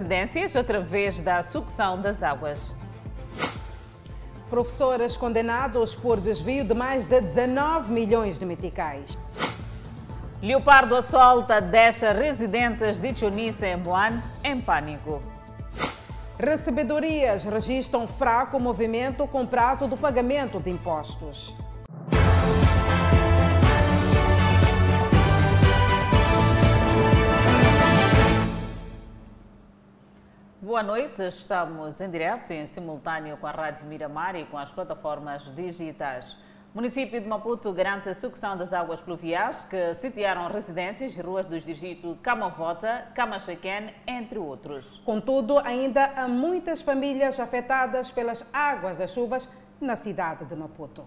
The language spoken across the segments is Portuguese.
residências através da sucção das águas. Professores condenados por desvio de mais de 19 milhões de meticais. Leopardo assolta 10 residentes de Tunísia em Moane em pânico. Recebedorias registram fraco movimento com prazo do pagamento de impostos. Boa noite, estamos em direto e em simultâneo com a Rádio Miramar e com as plataformas digitais. O município de Maputo garante a sucção das águas pluviais que sitiaram residências e ruas dos distritos Camavota, Camachaquén, entre outros. Contudo, ainda há muitas famílias afetadas pelas águas das chuvas na cidade de Maputo.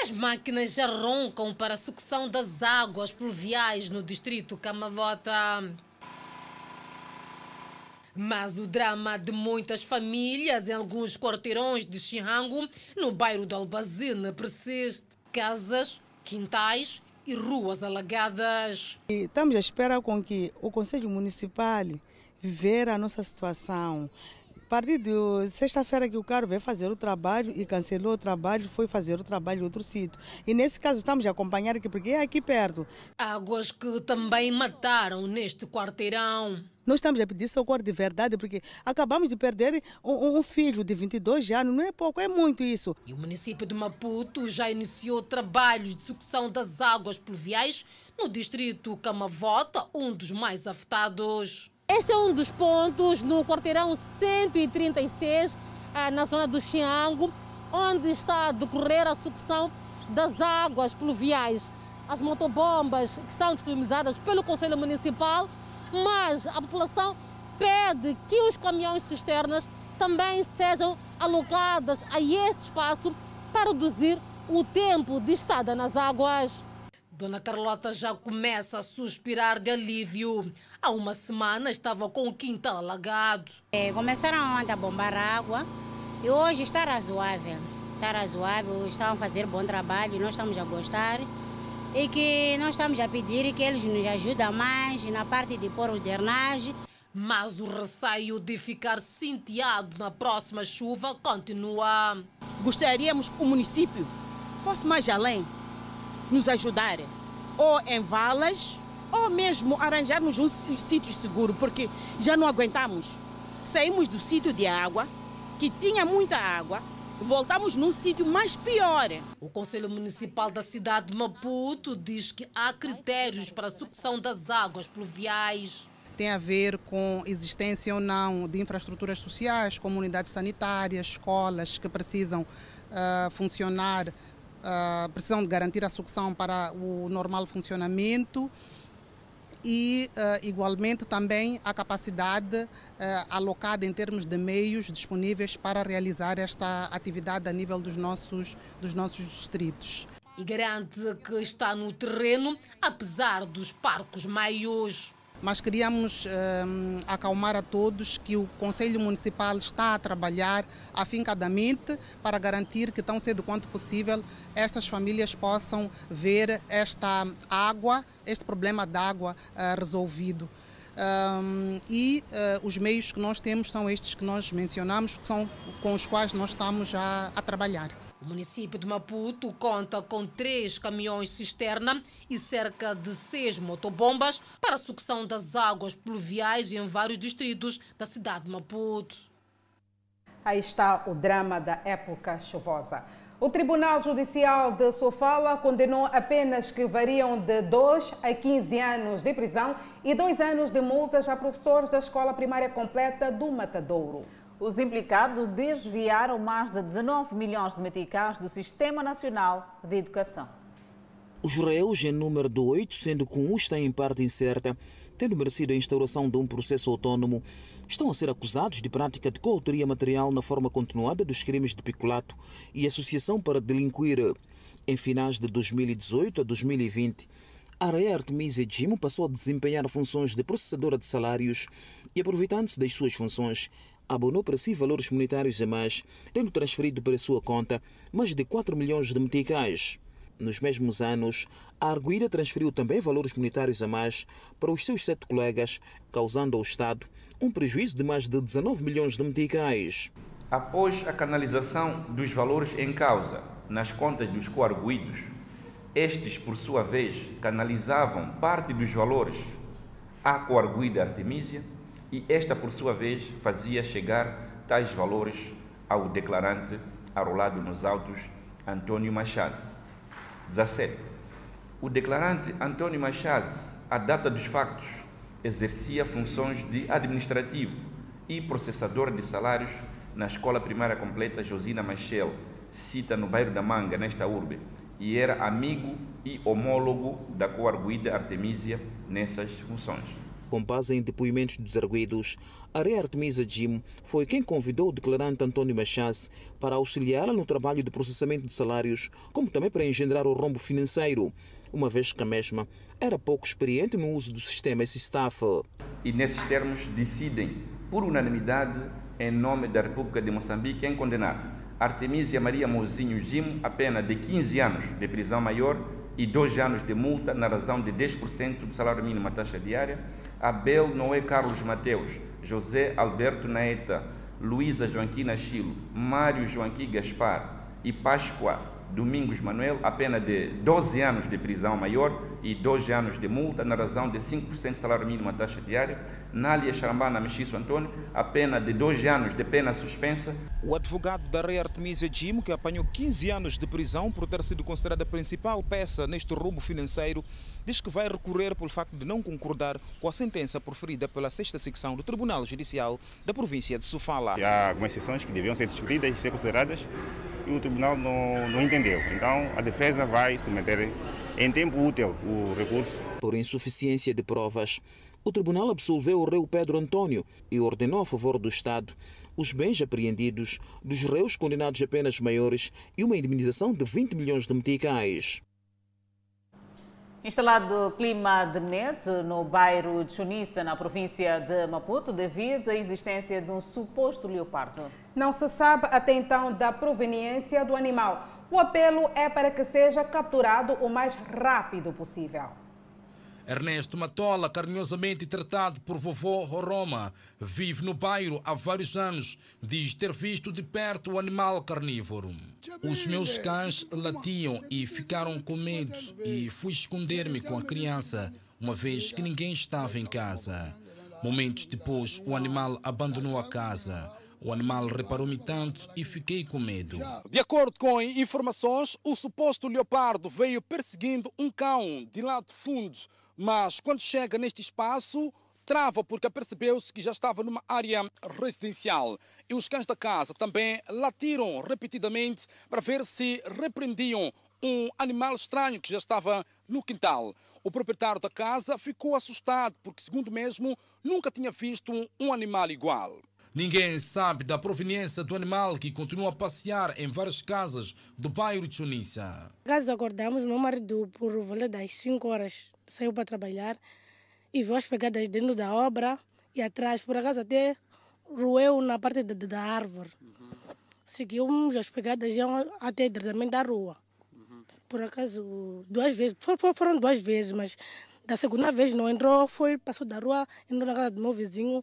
As máquinas já roncam para a sucção das águas pluviais no distrito Camavota. Mas o drama de muitas famílias em alguns quarteirões de Chihango, no bairro de Albazine, persiste. Casas, quintais e ruas alagadas. E estamos à espera com que o Conselho Municipal ver a nossa situação. A partir de sexta-feira que o carro veio fazer o trabalho e cancelou o trabalho, foi fazer o trabalho em outro sítio. E nesse caso estamos a acompanhar aqui, porque é aqui perto. Águas que também mataram neste quarteirão. Nós estamos a pedir socorro de verdade, porque acabamos de perder um, um, filho de 22 anos. Não é pouco, é muito isso. E o município de Maputo já iniciou trabalhos de sucção das águas pluviais no distrito Camavota, um dos mais afetados. Este é um dos pontos no quarteirão 136, eh, na zona do Xiango, onde está a decorrer a sucção das águas pluviais. As motobombas que estão disponibilizadas pelo Conselho Municipal mas a população pede que os caminhões cisternas também sejam alocados a este espaço para reduzir o tempo de estada nas águas. Dona Carlota já começa a suspirar de alívio. Há uma semana estava com o quintal alagado. É, começaram a bombar água e hoje está razoável. Está razoável, estão a fazer bom trabalho, nós estamos a gostar e que nós estamos a pedir que eles nos ajudem mais na parte de pôr o drenagem. Mas o receio de ficar cinteado na próxima chuva continua. Gostaríamos que o município fosse mais além, nos ajudar, ou em valas, ou mesmo arranjarmos um sítio seguro, porque já não aguentamos. Saímos do sítio de água, que tinha muita água, voltamos num sítio mais pior. O Conselho Municipal da cidade de Maputo diz que há critérios para a sucção das águas pluviais. Tem a ver com existência ou não de infraestruturas sociais, comunidades sanitárias, escolas que precisam uh, funcionar, uh, precisam de garantir a sucção para o normal funcionamento e, uh, igualmente, também a capacidade uh, alocada em termos de meios disponíveis para realizar esta atividade a nível dos nossos, dos nossos distritos. E garante que está no terreno, apesar dos parcos meios mas queríamos um, acalmar a todos que o Conselho Municipal está a trabalhar afincadamente para garantir que tão cedo quanto possível estas famílias possam ver esta água, este problema de água uh, resolvido. Um, e uh, os meios que nós temos são estes que nós mencionamos, que são com os quais nós estamos a, a trabalhar. O município de Maputo conta com três caminhões cisterna e cerca de seis motobombas para a sucção das águas pluviais em vários distritos da cidade de Maputo. Aí está o drama da época chuvosa. O Tribunal Judicial de Sofala condenou apenas que variam de 2 a 15 anos de prisão e dois anos de multas a professores da Escola Primária Completa do Matadouro. Os implicados desviaram mais de 19 milhões de meticais do Sistema Nacional de Educação. Os réus, em número de oito, sendo que um está em parte incerta, tendo merecido a instauração de um processo autónomo, estão a ser acusados de prática de coautoria material na forma continuada dos crimes de peculato e associação para delinquir. Em finais de 2018 a 2020, a Araya Artemisia Gimo passou a desempenhar funções de processadora de salários e, aproveitando-se das suas funções, abonou para si valores monetários a mais, tendo transferido para sua conta mais de 4 milhões de meticais. Nos mesmos anos, a Arguida transferiu também valores monetários a mais para os seus sete colegas, causando ao Estado um prejuízo de mais de 19 milhões de meticais. Após a canalização dos valores em causa nas contas dos coarguidos, estes, por sua vez, canalizavam parte dos valores à coarguida Artemísia e esta, por sua vez, fazia chegar tais valores ao declarante arrolado nos autos Antônio Machaz. 17. O declarante Antônio Machaz, à data dos factos, exercia funções de administrativo e processador de salários na Escola Primária Completa Josina Machel, cita no bairro da Manga, nesta urbe, e era amigo e homólogo da coarguida Artemísia nessas funções. Com base em depoimentos dos arguidos, a Rei Artemisa Jim foi quem convidou o declarante Antônio Machas para auxiliá-la no trabalho de processamento de salários, como também para engendrar o rombo financeiro, uma vez que a mesma era pouco experiente no uso do sistema SISTAF. E nesses termos decidem, por unanimidade, em nome da República de Moçambique, em condenar Artemisia Maria Mozinho Jim a pena de 15 anos de prisão maior e 2 anos de multa na razão de 10% do salário mínimo à taxa diária, Abel Noé Carlos Mateus, José Alberto Naeta, Luísa Joaquina Chilo, Mário Joaquim Gaspar e Páscoa Domingos Manuel a pena de 12 anos de prisão maior e 12 anos de multa na razão de 5% do salário mínimo à taxa diária. Nália Charambana Mexiço Antônio, a pena de 12 anos de pena suspensa. O advogado da Rei Artemisia Jim, que apanhou 15 anos de prisão por ter sido considerada a principal peça neste roubo financeiro, diz que vai recorrer pelo facto de não concordar com a sentença proferida pela sexta secção do Tribunal Judicial da província de Sofala. Há algumas sessões que deviam ser discutidas e ser consideradas e o tribunal não, não entendeu. Então a defesa vai submeter em tempo útil o recurso. Por insuficiência de provas, o tribunal absolveu o rei Pedro Antônio e ordenou a favor do Estado os bens apreendidos dos réus condenados a penas maiores e uma indemnização de 20 milhões de meticais. Instalado clima de medo no bairro de Chunissa, na província de Maputo, devido à existência de um suposto leopardo. Não se sabe até então da proveniência do animal. O apelo é para que seja capturado o mais rápido possível. Ernesto Matola, carinhosamente tratado por vovô Roma, vive no bairro há vários anos. Diz ter visto de perto o animal carnívoro. Os meus cães latiam e ficaram com medo e fui esconder-me com a criança, uma vez que ninguém estava em casa. Momentos depois, o animal abandonou a casa. O animal reparou-me tanto e fiquei com medo. De acordo com informações, o suposto leopardo veio perseguindo um cão de lado fundo mas quando chega neste espaço, trava porque percebeu-se que já estava numa área residencial. E os cães da casa também latiram repetidamente para ver se repreendiam um animal estranho que já estava no quintal. O proprietário da casa ficou assustado porque, segundo mesmo, nunca tinha visto um animal igual. Ninguém sabe da proveniência do animal que continua a passear em várias casas do bairro de Chunissa. Caso acordamos, meu marido, por volta das 5 horas, saiu para trabalhar e viu as pegadas dentro da obra e atrás, por acaso até roeu na parte da, da árvore. Uhum. Seguimos as pegadas até diretamente da rua. Uhum. Por acaso, duas vezes, foram duas vezes, mas da segunda vez não entrou, foi, passou da rua, entrou na casa do meu vizinho,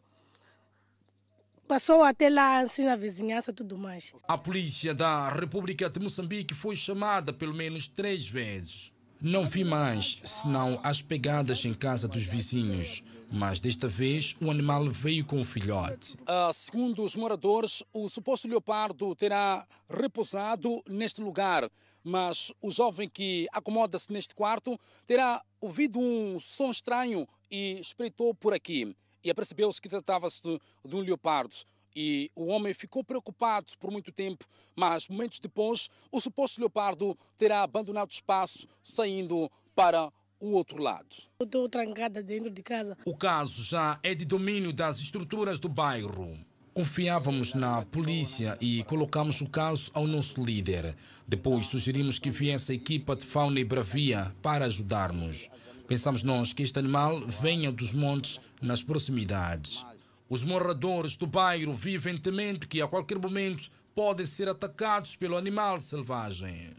passou até lá, assim, na vizinhança tudo mais. A polícia da República de Moçambique foi chamada pelo menos três vezes. Não vi mais, senão as pegadas em casa dos vizinhos. Mas desta vez o animal veio com o filhote. Uh, segundo os moradores, o suposto leopardo terá repousado neste lugar. Mas o jovem que acomoda-se neste quarto terá ouvido um som estranho e espreitou por aqui. E apercebeu-se que tratava-se de, de um leopardo e o homem ficou preocupado por muito tempo, mas momentos depois o suposto leopardo terá abandonado o espaço, saindo para o outro lado. Estou trancada dentro de casa. O caso já é de domínio das estruturas do bairro. Confiávamos na polícia e colocamos o caso ao nosso líder. Depois sugerimos que viesse a equipa de fauna e bravia para ajudar-nos. Pensamos nós que este animal venha dos montes nas proximidades. Os moradores do bairro vivem temendo que a qualquer momento podem ser atacados pelo animal selvagem.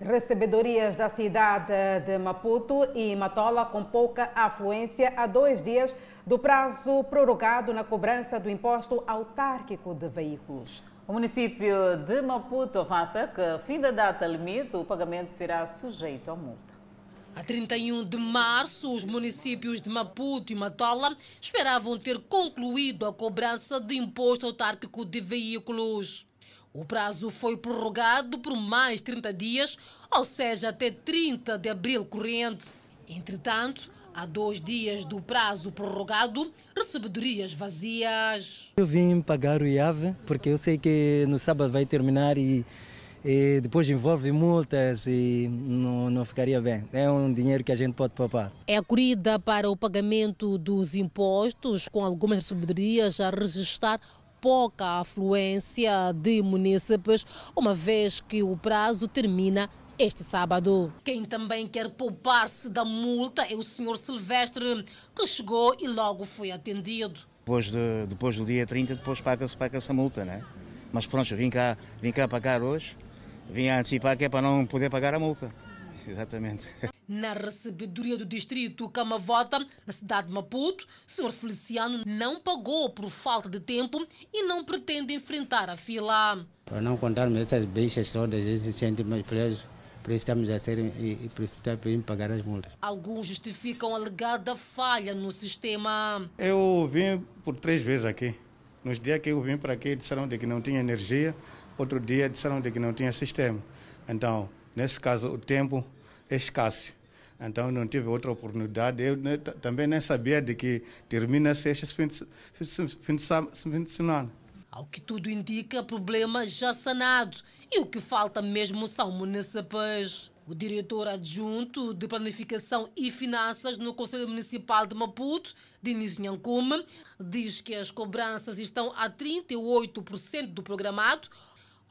Recebedorias da cidade de Maputo e Matola com pouca afluência há dois dias do prazo prorrogado na cobrança do imposto autárquico de veículos. O município de Maputo avança que, fim da data limite, o pagamento será sujeito a multa. A 31 de março, os municípios de Maputo e Matola esperavam ter concluído a cobrança do imposto autárquico de veículos. O prazo foi prorrogado por mais 30 dias, ou seja, até 30 de abril corrente. Entretanto, há dois dias do prazo prorrogado, recebedorias vazias. Eu vim pagar o IAV porque eu sei que no sábado vai terminar e, e depois envolve multas e não, não ficaria bem. É um dinheiro que a gente pode poupar. É a corrida para o pagamento dos impostos, com algumas recebedorias a registrar pouca afluência de munícipes, uma vez que o prazo termina este sábado. Quem também quer poupar-se da multa é o senhor Silvestre, que chegou e logo foi atendido. Depois, de, depois do dia 30, depois paga-se paga a multa, né? Mas pronto, vim cá, vim cá pagar hoje, vim antecipar que é para não poder pagar a multa. Exatamente. Na recebedoria do distrito Camavota, na cidade de Maputo, o senhor Feliciano não pagou por falta de tempo e não pretende enfrentar a fila. Para não contarmos essas bichas todas, esses sente mais presos, por isso estamos a ser e, e por isso estamos pagar as multas. Alguns justificam a alegada falha no sistema. Eu vim por três vezes aqui. Nos dias que eu vim para aqui, disseram de que não tinha energia, outro dia disseram de que não tinha sistema. Então, nesse caso, o tempo é escasso. Então não tive outra oportunidade. Eu né, também nem sabia de que termina-se este fim de, fim, de, fim de semana. Ao que tudo indica, problema já sanado. E o que falta mesmo são municípios. O diretor adjunto de Planificação e Finanças no Conselho Municipal de Maputo, Diniz Nhancume, diz que as cobranças estão a 38% do programado,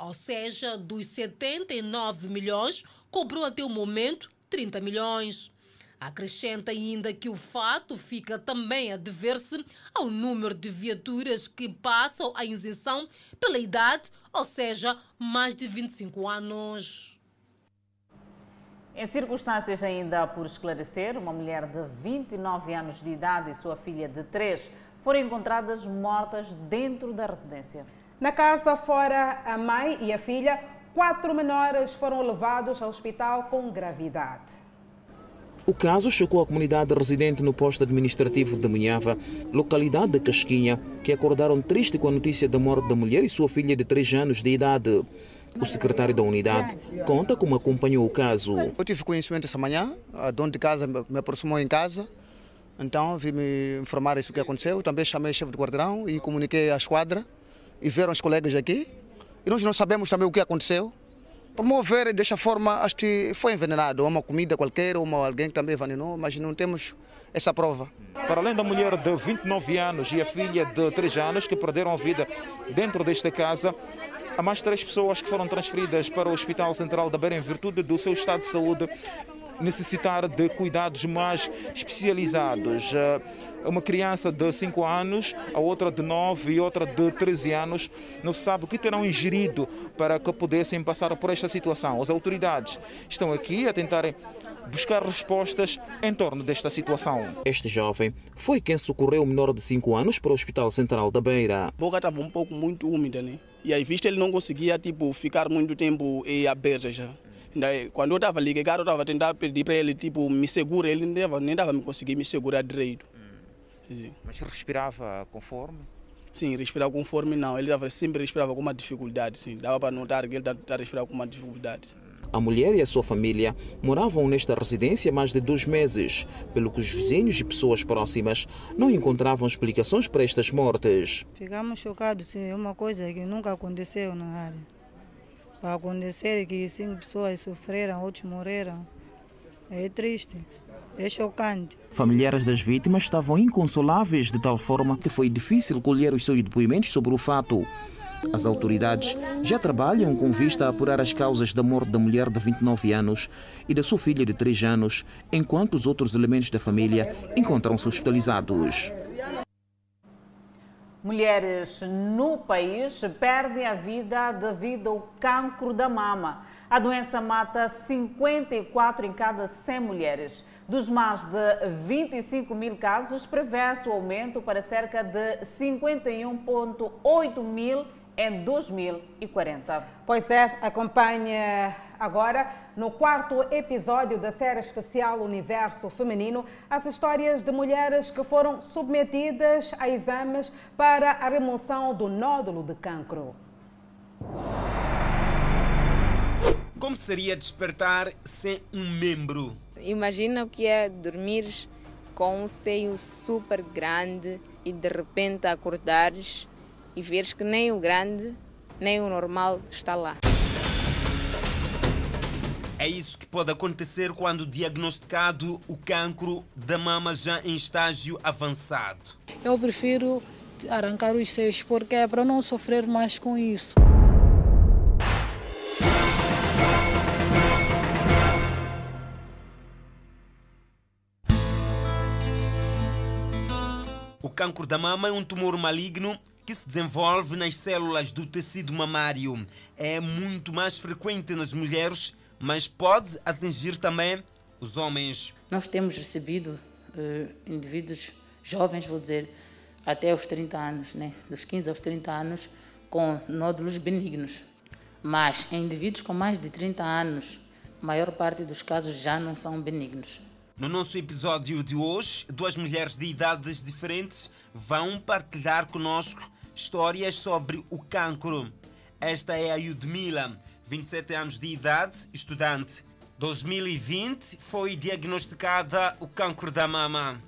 ou seja, dos 79 milhões, cobrou até o momento 30 milhões. Acrescenta ainda que o fato fica também a dever-se ao número de viaturas que passam a isenção pela idade, ou seja, mais de 25 anos. Em circunstâncias ainda por esclarecer, uma mulher de 29 anos de idade e sua filha de 3 foram encontradas mortas dentro da residência. Na casa, fora a mãe e a filha, Quatro menores foram levados ao hospital com gravidade. O caso chocou a comunidade residente no posto administrativo de Munhava, localidade de Casquinha, que acordaram triste com a notícia da morte da mulher e sua filha de 3 anos de idade. O secretário da unidade conta como acompanhou o caso. Eu tive conhecimento essa manhã, a dona de casa me aproximou em casa, então vim me informar isso que aconteceu. Também chamei o chefe de guardião e comuniquei à esquadra e viram os colegas aqui e nós não sabemos também o que aconteceu. Promover desta forma, acho que foi envenenado, uma comida qualquer, ou alguém que também envenenou, mas não temos essa prova. Para além da mulher de 29 anos e a filha de 3 anos que perderam a vida dentro desta casa, há mais três pessoas que foram transferidas para o Hospital Central da Beira em virtude do seu estado de saúde necessitar de cuidados mais especializados uma criança de 5 anos, a outra de 9 e outra de 13 anos, não se sabe o que terão ingerido para que pudessem passar por esta situação. As autoridades estão aqui a tentarem buscar respostas em torno desta situação. Este jovem foi quem socorreu o menor de 5 anos para o Hospital Central da Beira. A boca estava um pouco muito úmida, né? E aí, visto ele não conseguia tipo, ficar muito tempo e aberto já. Quando eu estava ligado, eu estava tentando pedir para ele, tipo, me segura, ele nem dava me conseguir me segurar direito. Sim. Mas respirava conforme? Sim, respirava conforme não. Ele sempre respirava com uma dificuldade, sim. Dava para notar que ele está respirando com uma dificuldade. A mulher e a sua família moravam nesta residência há mais de dois meses, pelo que os vizinhos e pessoas próximas não encontravam explicações para estas mortes. Ficamos chocados, é uma coisa que nunca aconteceu na área. Para acontecer que cinco pessoas sofreram, outros morreram, é triste. É chocante. Familiares das vítimas estavam inconsoláveis de tal forma que foi difícil colher os seus depoimentos sobre o fato. As autoridades já trabalham com vista a apurar as causas da morte da mulher de 29 anos e da sua filha de 3 anos, enquanto os outros elementos da família encontram-se hospitalizados. Mulheres no país perdem a vida devido ao cancro da mama. A doença mata 54 em cada 100 mulheres. Dos mais de 25 mil casos, prevê-se o aumento para cerca de 51,8 mil em 2040. Pois é, acompanhe agora no quarto episódio da série especial Universo Feminino as histórias de mulheres que foram submetidas a exames para a remoção do nódulo de cancro. Como seria despertar sem um membro? Imagina o que é dormir com um seio super grande e de repente acordares e veres que nem o grande nem o normal está lá. É isso que pode acontecer quando diagnosticado o cancro da mama já em estágio avançado. Eu prefiro arrancar os seios porque é para não sofrer mais com isso. O cancro da mama é um tumor maligno que se desenvolve nas células do tecido mamário. É muito mais frequente nas mulheres, mas pode atingir também os homens. Nós temos recebido uh, indivíduos jovens, vou dizer, até os 30 anos, né? dos 15 aos 30 anos, com nódulos benignos. Mas em indivíduos com mais de 30 anos, a maior parte dos casos já não são benignos. No nosso episódio de hoje, duas mulheres de idades diferentes vão partilhar conosco histórias sobre o cancro. Esta é a Yudmila, 27 anos de idade, estudante. 2020 foi diagnosticada o cancro da mama.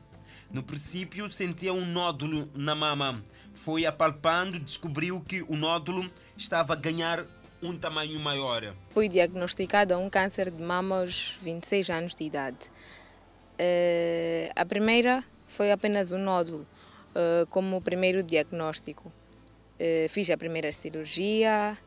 No princípio sentia um nódulo na mama. Foi apalpando e descobriu que o nódulo estava a ganhar um tamanho maior. Fui diagnosticada um câncer de mama aos 26 anos de idade. Uh, a primeira foi apenas um nódulo, uh, como o primeiro diagnóstico. Uh, fiz a primeira cirurgia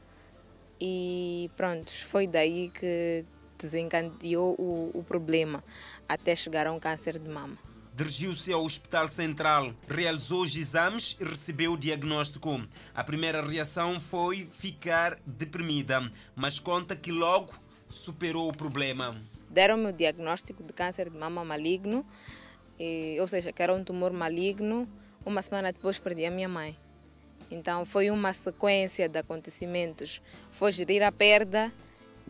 e pronto, foi daí que desencadeou o, o problema até chegar a um câncer de mama. Dirigiu-se ao Hospital Central, realizou os exames e recebeu o diagnóstico. A primeira reação foi ficar deprimida, mas conta que logo superou o problema deram-me o diagnóstico de câncer de mama maligno, e, ou seja, que era um tumor maligno. Uma semana depois perdi a minha mãe. Então foi uma sequência de acontecimentos. Foi gerir a perda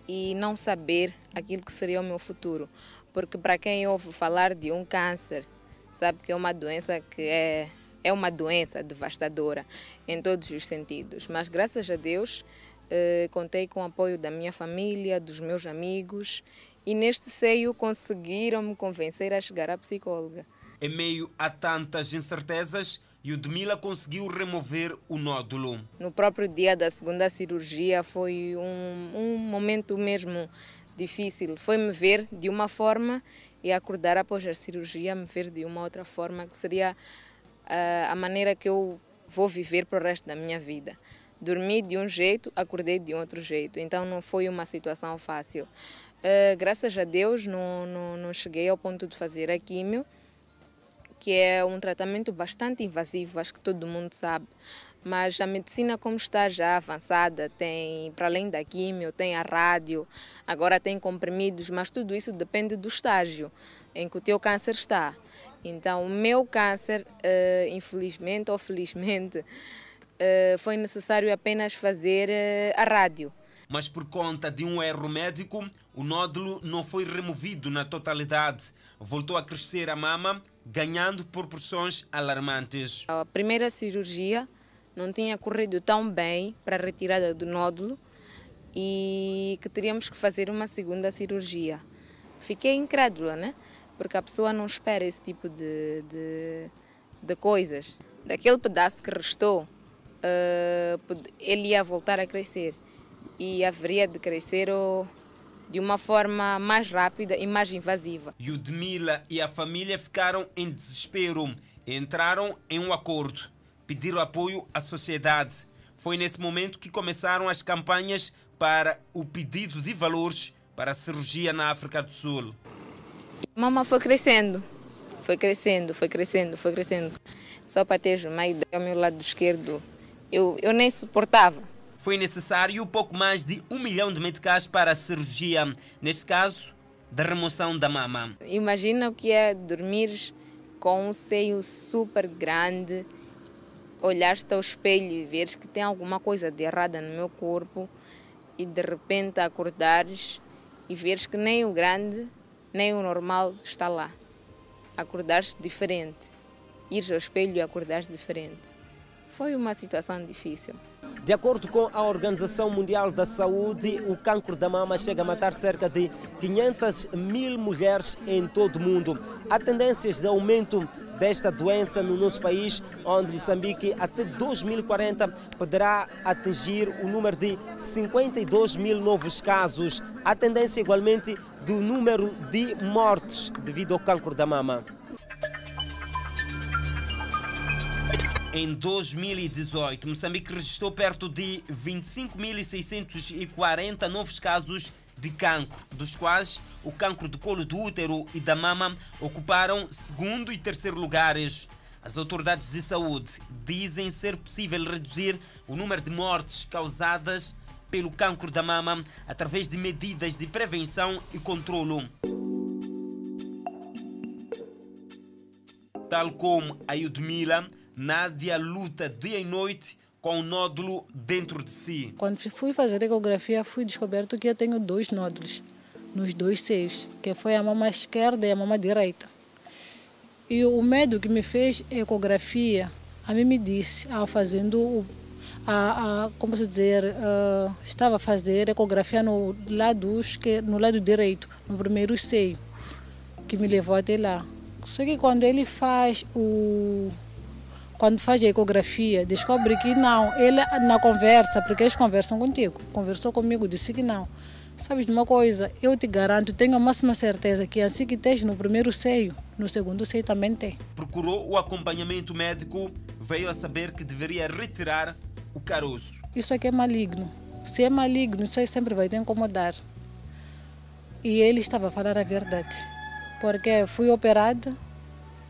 e não saber aquilo que seria o meu futuro. Porque para quem ouve falar de um câncer, sabe que é uma doença que é, é uma doença devastadora em todos os sentidos. Mas graças a Deus eh, contei com o apoio da minha família, dos meus amigos e neste seio conseguiram me convencer a chegar à psicóloga. Em meio a tantas incertezas, Yudmila conseguiu remover o nódulo. No próprio dia da segunda cirurgia foi um, um momento mesmo difícil. Foi me ver de uma forma e acordar após a cirurgia me ver de uma outra forma, que seria uh, a maneira que eu vou viver para o resto da minha vida. Dormi de um jeito, acordei de outro jeito. Então não foi uma situação fácil. Uh, graças a Deus não, não, não cheguei ao ponto de fazer a químio, que é um tratamento bastante invasivo, acho que todo mundo sabe. Mas a medicina, como está já avançada, tem, para além da químio, tem a rádio, agora tem comprimidos, mas tudo isso depende do estágio em que o teu câncer está. Então, o meu câncer, uh, infelizmente ou felizmente, uh, foi necessário apenas fazer a rádio mas por conta de um erro médico, o nódulo não foi removido na totalidade. Voltou a crescer a mama, ganhando proporções alarmantes. A primeira cirurgia não tinha corrido tão bem para a retirada do nódulo e que teríamos que fazer uma segunda cirurgia. Fiquei incrédula, né? Porque a pessoa não espera esse tipo de, de, de coisas. Daquele pedaço que restou, uh, ele ia voltar a crescer e haveria de crescer de uma forma mais rápida e mais invasiva. Yudmila e a família ficaram em desespero. Entraram em um acordo. Pediram apoio à sociedade. Foi nesse momento que começaram as campanhas para o pedido de valores para a cirurgia na África do Sul. A mama foi crescendo, foi crescendo, foi crescendo, foi crescendo. Só para teres uma ideia, ao meu lado esquerdo, eu, eu nem suportava. Foi necessário pouco mais de um milhão de meticais para a cirurgia, neste caso, da remoção da mama. Imagina o que é dormir com um seio super grande, olhar-te ao espelho e veres que tem alguma coisa de errada no meu corpo e de repente acordares e veres que nem o grande nem o normal está lá. Acordares diferente, ires ao espelho e acordares diferente. Foi uma situação difícil. De acordo com a Organização Mundial da Saúde, o cancro da mama chega a matar cerca de 500 mil mulheres em todo o mundo. Há tendências de aumento desta doença no nosso país, onde Moçambique até 2040 poderá atingir o número de 52 mil novos casos. Há tendência igualmente do número de mortes devido ao cancro da mama. Em 2018, Moçambique registrou perto de 25.640 novos casos de cancro, dos quais o cancro do colo do útero e da mama ocuparam segundo e terceiro lugares. As autoridades de saúde dizem ser possível reduzir o número de mortes causadas pelo cancro da mama através de medidas de prevenção e controlo. Tal como a Yudmila, Nádia luta dia e noite com o nódulo dentro de si. Quando fui fazer ecografia, fui descoberto que eu tenho dois nódulos nos dois seios, que foi a mama esquerda e a mama direita. E o médico que me fez ecografia, a mim me disse, ao fazendo o a, a, como se dizer, uh, estava a fazer ecografia no lado, no lado direito, no primeiro seio, que me levou até lá. Só que quando ele faz o quando faz a ecografia, descobre que não. Ele, na conversa, porque eles conversam contigo, conversou comigo, disse que não. Sabes de uma coisa? Eu te garanto, tenho a máxima certeza que assim que tens no primeiro seio, no segundo seio também tem. Procurou o acompanhamento médico, veio a saber que deveria retirar o caroço. Isso aqui é maligno. Se é maligno, isso aí sempre vai te incomodar. E ele estava a falar a verdade. Porque fui operada,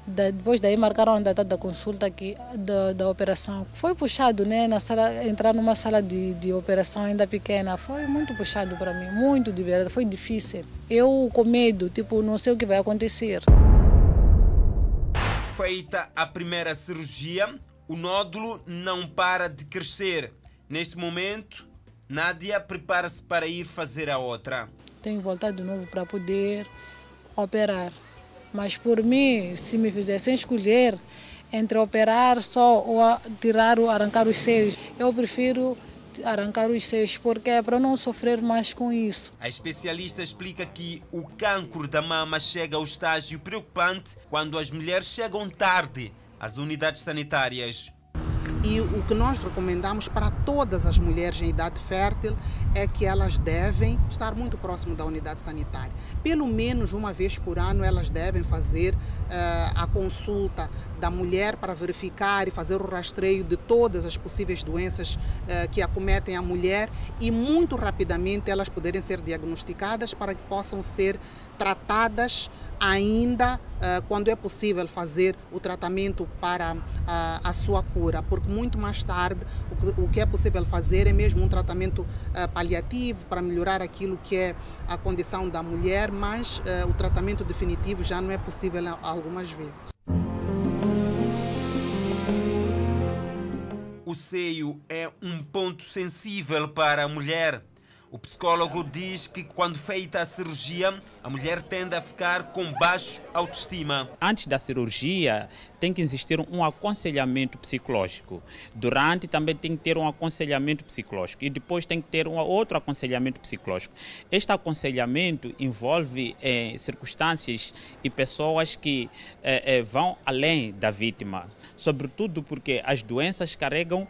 depois daí marcaram a data da consulta aqui, da, da operação. Foi puxado, né? Na sala, entrar numa sala de, de operação ainda pequena. Foi muito puxado para mim, muito de verdade. Foi difícil. Eu com medo, tipo, não sei o que vai acontecer. Feita a primeira cirurgia, o nódulo não para de crescer. Neste momento, Nádia prepara-se para ir fazer a outra. Tenho voltado de novo para poder operar. Mas por mim, se me fizessem escolher entre operar só ou tirar ou arrancar os seios, eu prefiro arrancar os seios porque é para não sofrer mais com isso. A especialista explica que o cancro da mama chega ao estágio preocupante quando as mulheres chegam tarde às unidades sanitárias. E o que nós recomendamos para todas as mulheres em idade fértil é que elas devem estar muito próximo da unidade sanitária. Pelo menos uma vez por ano elas devem fazer uh, a consulta da mulher para verificar e fazer o rastreio de todas as possíveis doenças uh, que acometem a mulher e muito rapidamente elas poderem ser diagnosticadas para que possam ser tratadas ainda uh, quando é possível fazer o tratamento para a sua cura, porque muito mais tarde o que, o que, é possível fazer é mesmo um tratamento uh, paliativo para melhorar aquilo que é a condição da mulher, mas uh, o tratamento definitivo já não é possível algumas vezes. O seio é um ponto sensível para a mulher. O psicólogo diz que quando feita a cirurgia, a mulher tende a ficar com baixo autoestima. Antes da cirurgia, tem que existir um aconselhamento psicológico. Durante também tem que ter um aconselhamento psicológico e depois tem que ter um outro aconselhamento psicológico. Este aconselhamento envolve eh, circunstâncias e pessoas que eh, eh, vão além da vítima, sobretudo porque as doenças carregam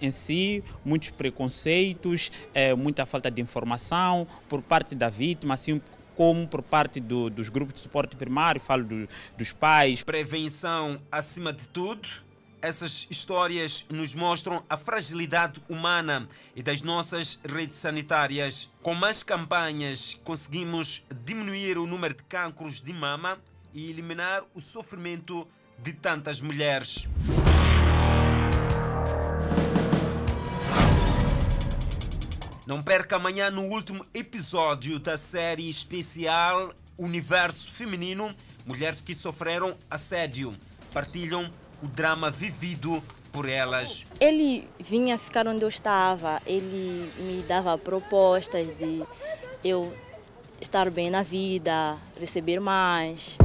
em si muitos preconceitos, muita falta de informação por parte da vítima, assim como por parte do, dos grupos de suporte primário, falo do, dos pais. Prevenção acima de tudo. Essas histórias nos mostram a fragilidade humana e das nossas redes sanitárias. Com mais campanhas, conseguimos diminuir o número de cancros de mama e eliminar o sofrimento de tantas mulheres. Não perca amanhã no último episódio da série especial Universo Feminino, mulheres que sofreram assédio partilham o drama vivido por elas. Ele vinha ficar onde eu estava, ele me dava propostas de eu estar bem na vida, receber mais.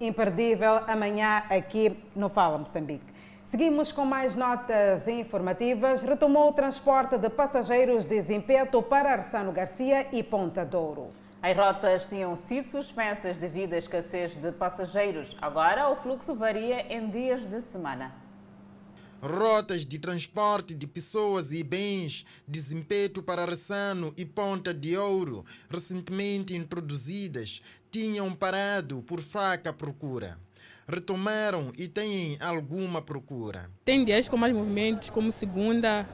Imperdível amanhã aqui no Fala Moçambique. Seguimos com mais notas informativas. Retomou o transporte de passageiros de Zimpeto para Arsano Garcia e Ponta Douro. As rotas tinham sido suspensas devido à escassez de passageiros. Agora o fluxo varia em dias de semana. Rotas de transporte de pessoas e bens de Zimpeto para Ressano e Ponta de Ouro, recentemente introduzidas, tinham parado por fraca procura. Retomaram e têm alguma procura. Tem dias com mais movimentos, como segunda,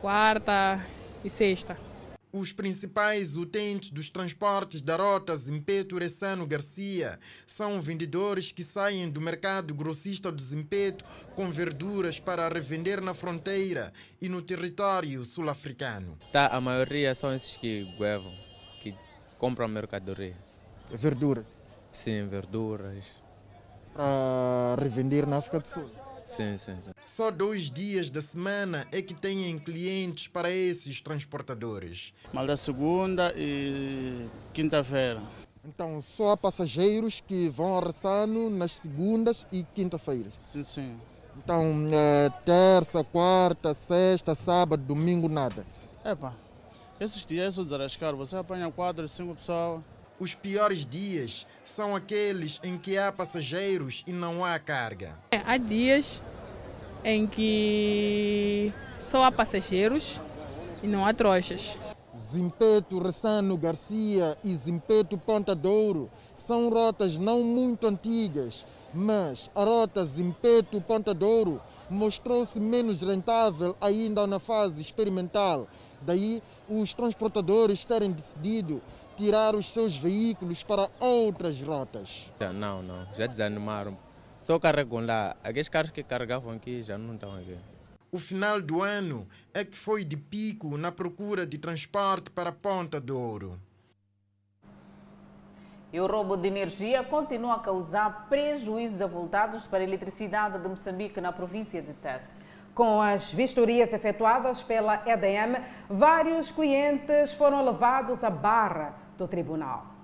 quarta e sexta. Os principais utentes dos transportes da rota Zimpeto Ressano Garcia são vendedores que saem do mercado grossista do Zimpeto com verduras para revender na fronteira e no território sul-africano. Tá, a maioria são esses que guevam, que compram mercadoria. Verduras? Sim, verduras. Para revender na África do Sul? Sim, sim, sim. Só dois dias da semana é que têm clientes para esses transportadores. Mal da segunda e quinta-feira. Então, só há passageiros que vão a Ressano nas segundas e quinta-feiras? Sim, sim. Então, é, terça, quarta, sexta, sábado, domingo, nada? Epa, esses dias é desarascar. Você apanha quatro, cinco pessoas. Os piores dias são aqueles em que há passageiros e não há carga. É, há dias em que só há passageiros e não há trouxas. Zimpeto Ressano Garcia e Zimpeto Ponta Douro são rotas não muito antigas, mas a rota Zimpeto Ponta Douro mostrou-se menos rentável ainda na fase experimental. Daí os transportadores terem decidido tirar os seus veículos para outras rotas. Não, não, já desanimaram. Só carregam lá. Aqueles carros que carregavam aqui já não estão aqui. O final do ano é que foi de pico na procura de transporte para Ponta do Ouro. E o roubo de energia continua a causar prejuízos avultados para a eletricidade de Moçambique na província de Tete. Com as vistorias efetuadas pela EDM, vários clientes foram levados à barra do tribunal.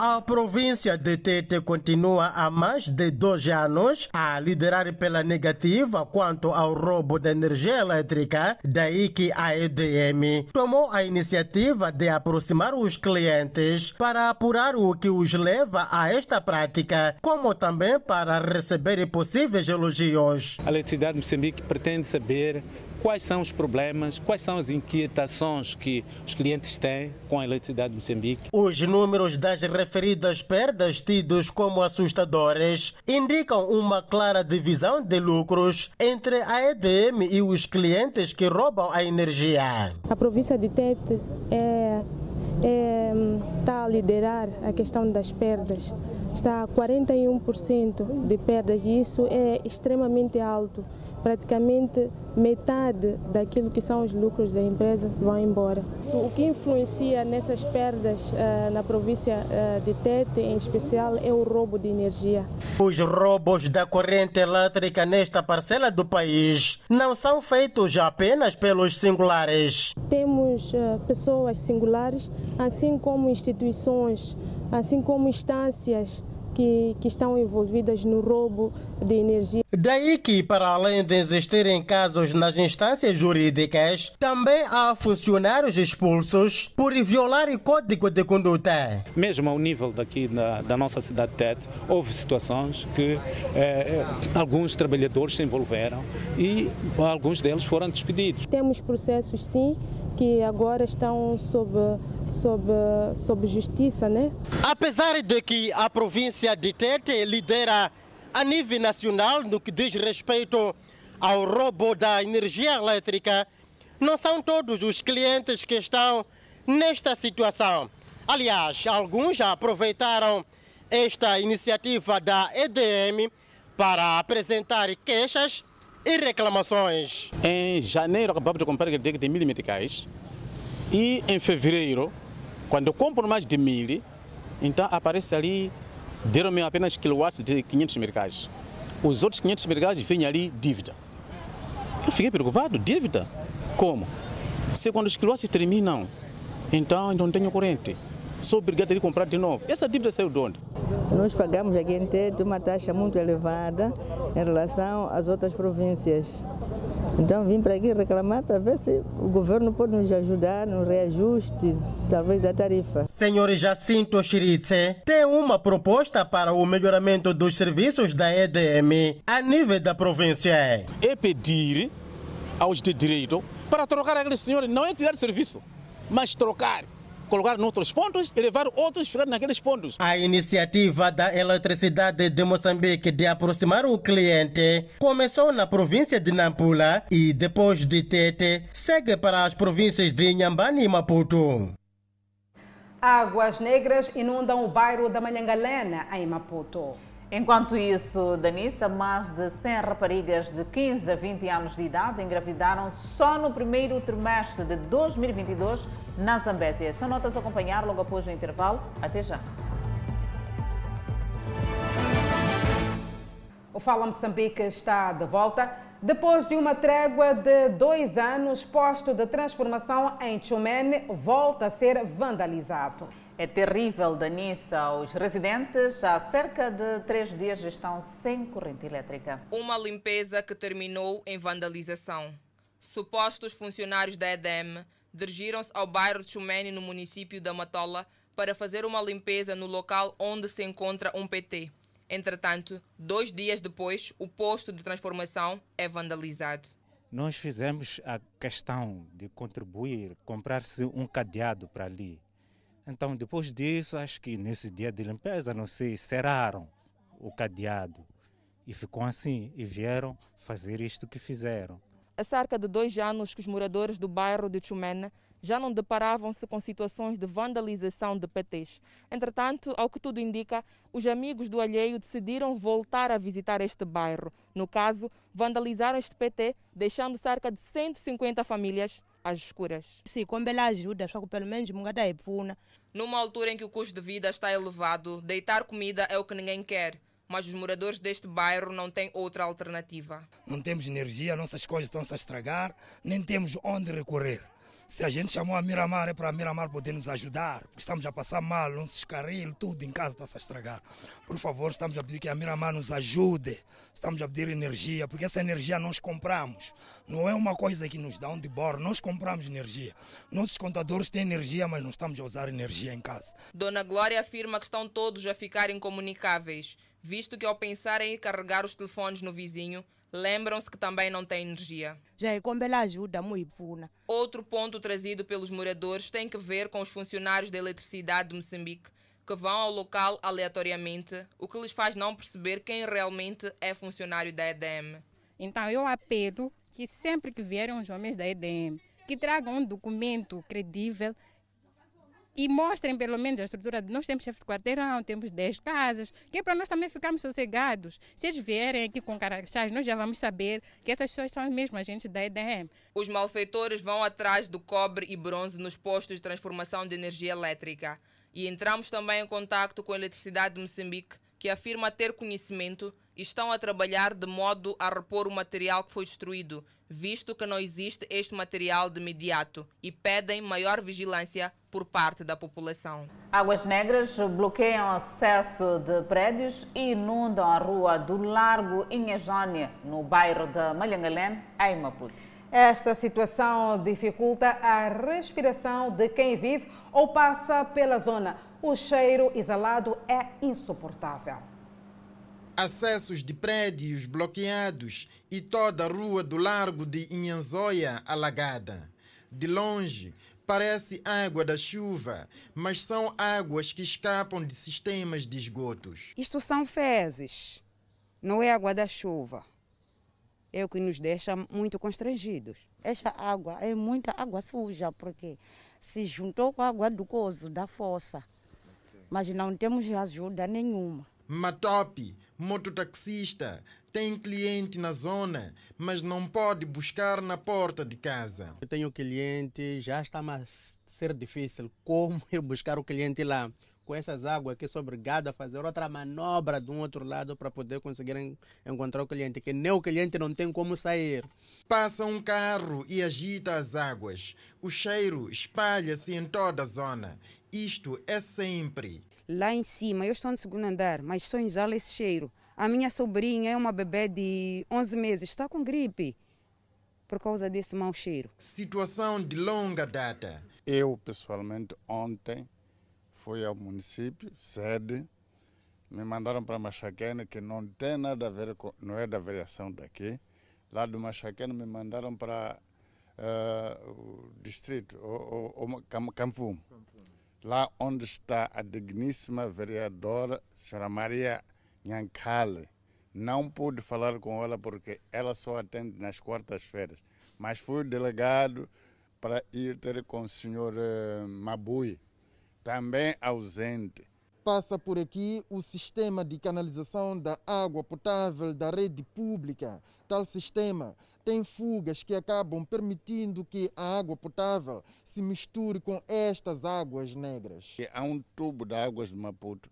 A província de Tete continua há mais de dois anos a liderar pela negativa quanto ao roubo de energia elétrica, daí que a EDM tomou a iniciativa de aproximar os clientes para apurar o que os leva a esta prática, como também para receber possíveis elogios. A Eletricidade de Moçambique pretende saber quais são os problemas, quais são as inquietações que os clientes têm com a eletricidade de Moçambique. Os números das referidas perdas tidos como assustadores indicam uma clara divisão de lucros entre a EDM e os clientes que roubam a energia. A província de Tete é, é, está a liderar a questão das perdas. Está a 41% de perdas e isso é extremamente alto praticamente metade daquilo que são os lucros da empresa vão embora. O que influencia nessas perdas uh, na província uh, de Tete, em especial, é o roubo de energia. Os roubos da corrente elétrica nesta parcela do país não são feitos apenas pelos singulares. Temos uh, pessoas singulares, assim como instituições, assim como instâncias que, que estão envolvidas no roubo de energia. Daí que, para além de existirem casos nas instâncias jurídicas, também há funcionários expulsos por violar o código de conduta. Mesmo ao nível daqui da, da nossa cidade de Tete, houve situações que eh, alguns trabalhadores se envolveram e alguns deles foram despedidos. Temos processos, sim, que agora estão sob, sob, sob justiça, né? Apesar de que a província de Tete lidera a nível nacional no que diz respeito ao roubo da energia elétrica, não são todos os clientes que estão nesta situação. Aliás, alguns já aproveitaram esta iniciativa da EDM para apresentar queixas e reclamações. Em janeiro acabamos de comprar de mil meticais e em fevereiro, quando eu compro mais de mil, então aparece ali, deram-me apenas quilowatts de 500 meticais. Os outros 500 meticais vêm ali dívida. Eu fiquei preocupado, dívida? Como? Se quando os quilowatts terminam, então não tenho corrente. Sou obrigado a comprar de novo. Essa dívida saiu de onde? Nós pagamos aqui em Tete uma taxa muito elevada em relação às outras províncias. Então vim para aqui reclamar para ver se o governo pode nos ajudar no reajuste, talvez da tarifa. Senhor Jacinto Chiritse tem uma proposta para o melhoramento dos serviços da EDM a nível da província. É pedir aos de direito para trocar aqueles senhores, não é tirar serviço, mas trocar colocar noutros pontos e levar outros a ficar naqueles pontos. A iniciativa da Eletricidade de Moçambique de aproximar o cliente começou na província de Nampula e, depois de Tete, segue para as províncias de Inhambane e Maputo. Águas negras inundam o bairro da Manhangalena, em Maputo. Enquanto isso, Danissa, mais de 100 raparigas de 15 a 20 anos de idade engravidaram só no primeiro trimestre de 2022 na Zambésia. São notas a acompanhar logo após o intervalo. Até já. O Fala Moçambique está de volta. Depois de uma trégua de dois anos, posto de transformação em Chumene volta a ser vandalizado. É terrível, Danissa. Os residentes há cerca de três dias estão sem corrente elétrica. Uma limpeza que terminou em vandalização. Supostos funcionários da EDM dirigiram-se ao bairro de Chumene, no município da Matola, para fazer uma limpeza no local onde se encontra um PT. Entretanto, dois dias depois, o posto de transformação é vandalizado. Nós fizemos a questão de contribuir, comprar-se um cadeado para ali. Então, depois disso, acho que nesse dia de limpeza, não sei, cerraram o cadeado. E ficou assim, e vieram fazer isto que fizeram. Há cerca de dois anos que os moradores do bairro de Chumena já não deparavam-se com situações de vandalização de PTs. Entretanto, ao que tudo indica, os amigos do alheio decidiram voltar a visitar este bairro. No caso, vandalizaram este PT, deixando cerca de 150 famílias às escuras. Sim, com bela ajuda, só que pelo menos mungada é Numa altura em que o custo de vida está elevado, deitar comida é o que ninguém quer mas os moradores deste bairro não têm outra alternativa. Não temos energia, nossas coisas estão -se a estragar, nem temos onde recorrer. Se a gente chamou a Miramar é para a Miramar poder nos ajudar, porque estamos a passar mal, nossos carrinhos, tudo em casa está-se a estragar. Por favor, estamos a pedir que a Miramar nos ajude, estamos a pedir energia, porque essa energia nós compramos. Não é uma coisa que nos dão de bordo, nós compramos energia. Nossos contadores têm energia, mas não estamos a usar energia em casa. Dona Glória afirma que estão todos a ficar incomunicáveis, visto que ao pensar em carregar os telefones no vizinho, lembram-se que também não tem energia. Já é como ela ajuda muito. Outro ponto trazido pelos moradores tem que ver com os funcionários da eletricidade de Moçambique que vão ao local aleatoriamente, o que lhes faz não perceber quem realmente é funcionário da EDM. Então eu apelo que sempre que vierem os homens da EDM, que tragam um documento credível e mostrem pelo menos a estrutura. Nós temos chefe de quarteirão, temos 10 casas, que é para nós também ficarmos sossegados. Se eles vierem aqui com caracteres, nós já vamos saber que essas pessoas são as mesmas agentes da EDM. Os malfeitores vão atrás do cobre e bronze nos postos de transformação de energia elétrica. E entramos também em contato com a Eletricidade de Moçambique, que afirma ter conhecimento e estão a trabalhar de modo a repor o material que foi destruído, visto que não existe este material de imediato e pedem maior vigilância por parte da população. Águas Negras bloqueiam acesso de prédios e inundam a rua do Largo Inhajone, no bairro de Malhangalém, em Maputo. Esta situação dificulta a respiração de quem vive ou passa pela zona. O cheiro exalado é insuportável acessos de prédios bloqueados e toda a rua do Largo de Inhanzóia alagada. De longe, parece água da chuva, mas são águas que escapam de sistemas de esgotos. Isto são fezes, não é água da chuva. É o que nos deixa muito constrangidos. Esta água é muita água suja, porque se juntou com a água do coso, da fossa. Mas não temos ajuda nenhuma. Matopi, mototaxista, tem cliente na zona, mas não pode buscar na porta de casa. Eu tenho cliente, já está a ser difícil. Como eu buscar o cliente lá? Com essas águas aqui, sou obrigado a fazer outra manobra de um outro lado para poder conseguir encontrar o cliente, que nem o cliente não tem como sair. Passa um carro e agita as águas. O cheiro espalha-se em toda a zona. Isto é sempre. Lá em cima, eu estou no segundo andar, mas só exala esse cheiro. A minha sobrinha é uma bebê de 11 meses, está com gripe por causa desse mau cheiro. Situação de longa data. Eu, pessoalmente, ontem fui ao município, sede, me mandaram para Machaquene, que não tem nada a ver com, não é da variação daqui. Lá do Machaquene me mandaram para uh, o distrito, o, o, o Campum. Lá onde está a digníssima vereadora, senhora Maria Nhancale. Não pude falar com ela porque ela só atende nas quartas-feiras. Mas fui delegado para ir ter com o senhor uh, Mabui, também ausente. Passa por aqui o sistema de canalização da água potável da rede pública. Tal sistema tem fugas que acabam permitindo que a água potável se misture com estas águas negras. Há um tubo de águas de Maputo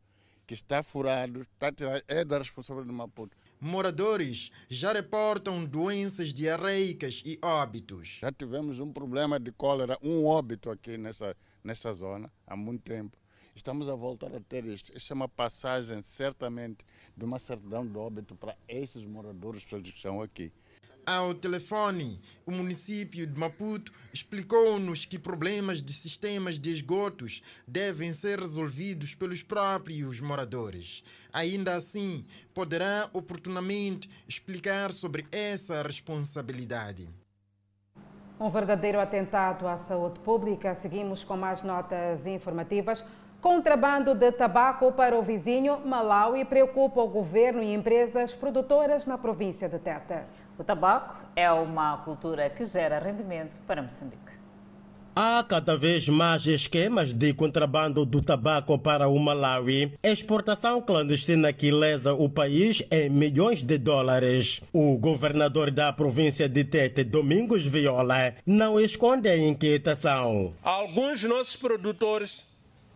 que está furado, está tirado, é da responsabilidade de Maputo. Moradores já reportam doenças diarreicas e óbitos. Já tivemos um problema de cólera, um óbito aqui nessa, nessa zona há muito tempo. Estamos a voltar a ter isto. Isso é uma passagem, certamente, de uma certidão de óbito para esses moradores que estão aqui. Ao telefone, o município de Maputo explicou-nos que problemas de sistemas de esgotos devem ser resolvidos pelos próprios moradores. Ainda assim, poderá oportunamente explicar sobre essa responsabilidade. Um verdadeiro atentado à saúde pública. Seguimos com mais notas informativas. Contrabando de tabaco para o vizinho Malawi preocupa o governo e empresas produtoras na província de Teta. O tabaco é uma cultura que gera rendimento para Moçambique. Há cada vez mais esquemas de contrabando do tabaco para o Malawi, exportação clandestina que lesa o país em milhões de dólares. O governador da província de Tete, Domingos Viola, não esconde a inquietação. Alguns nossos produtores,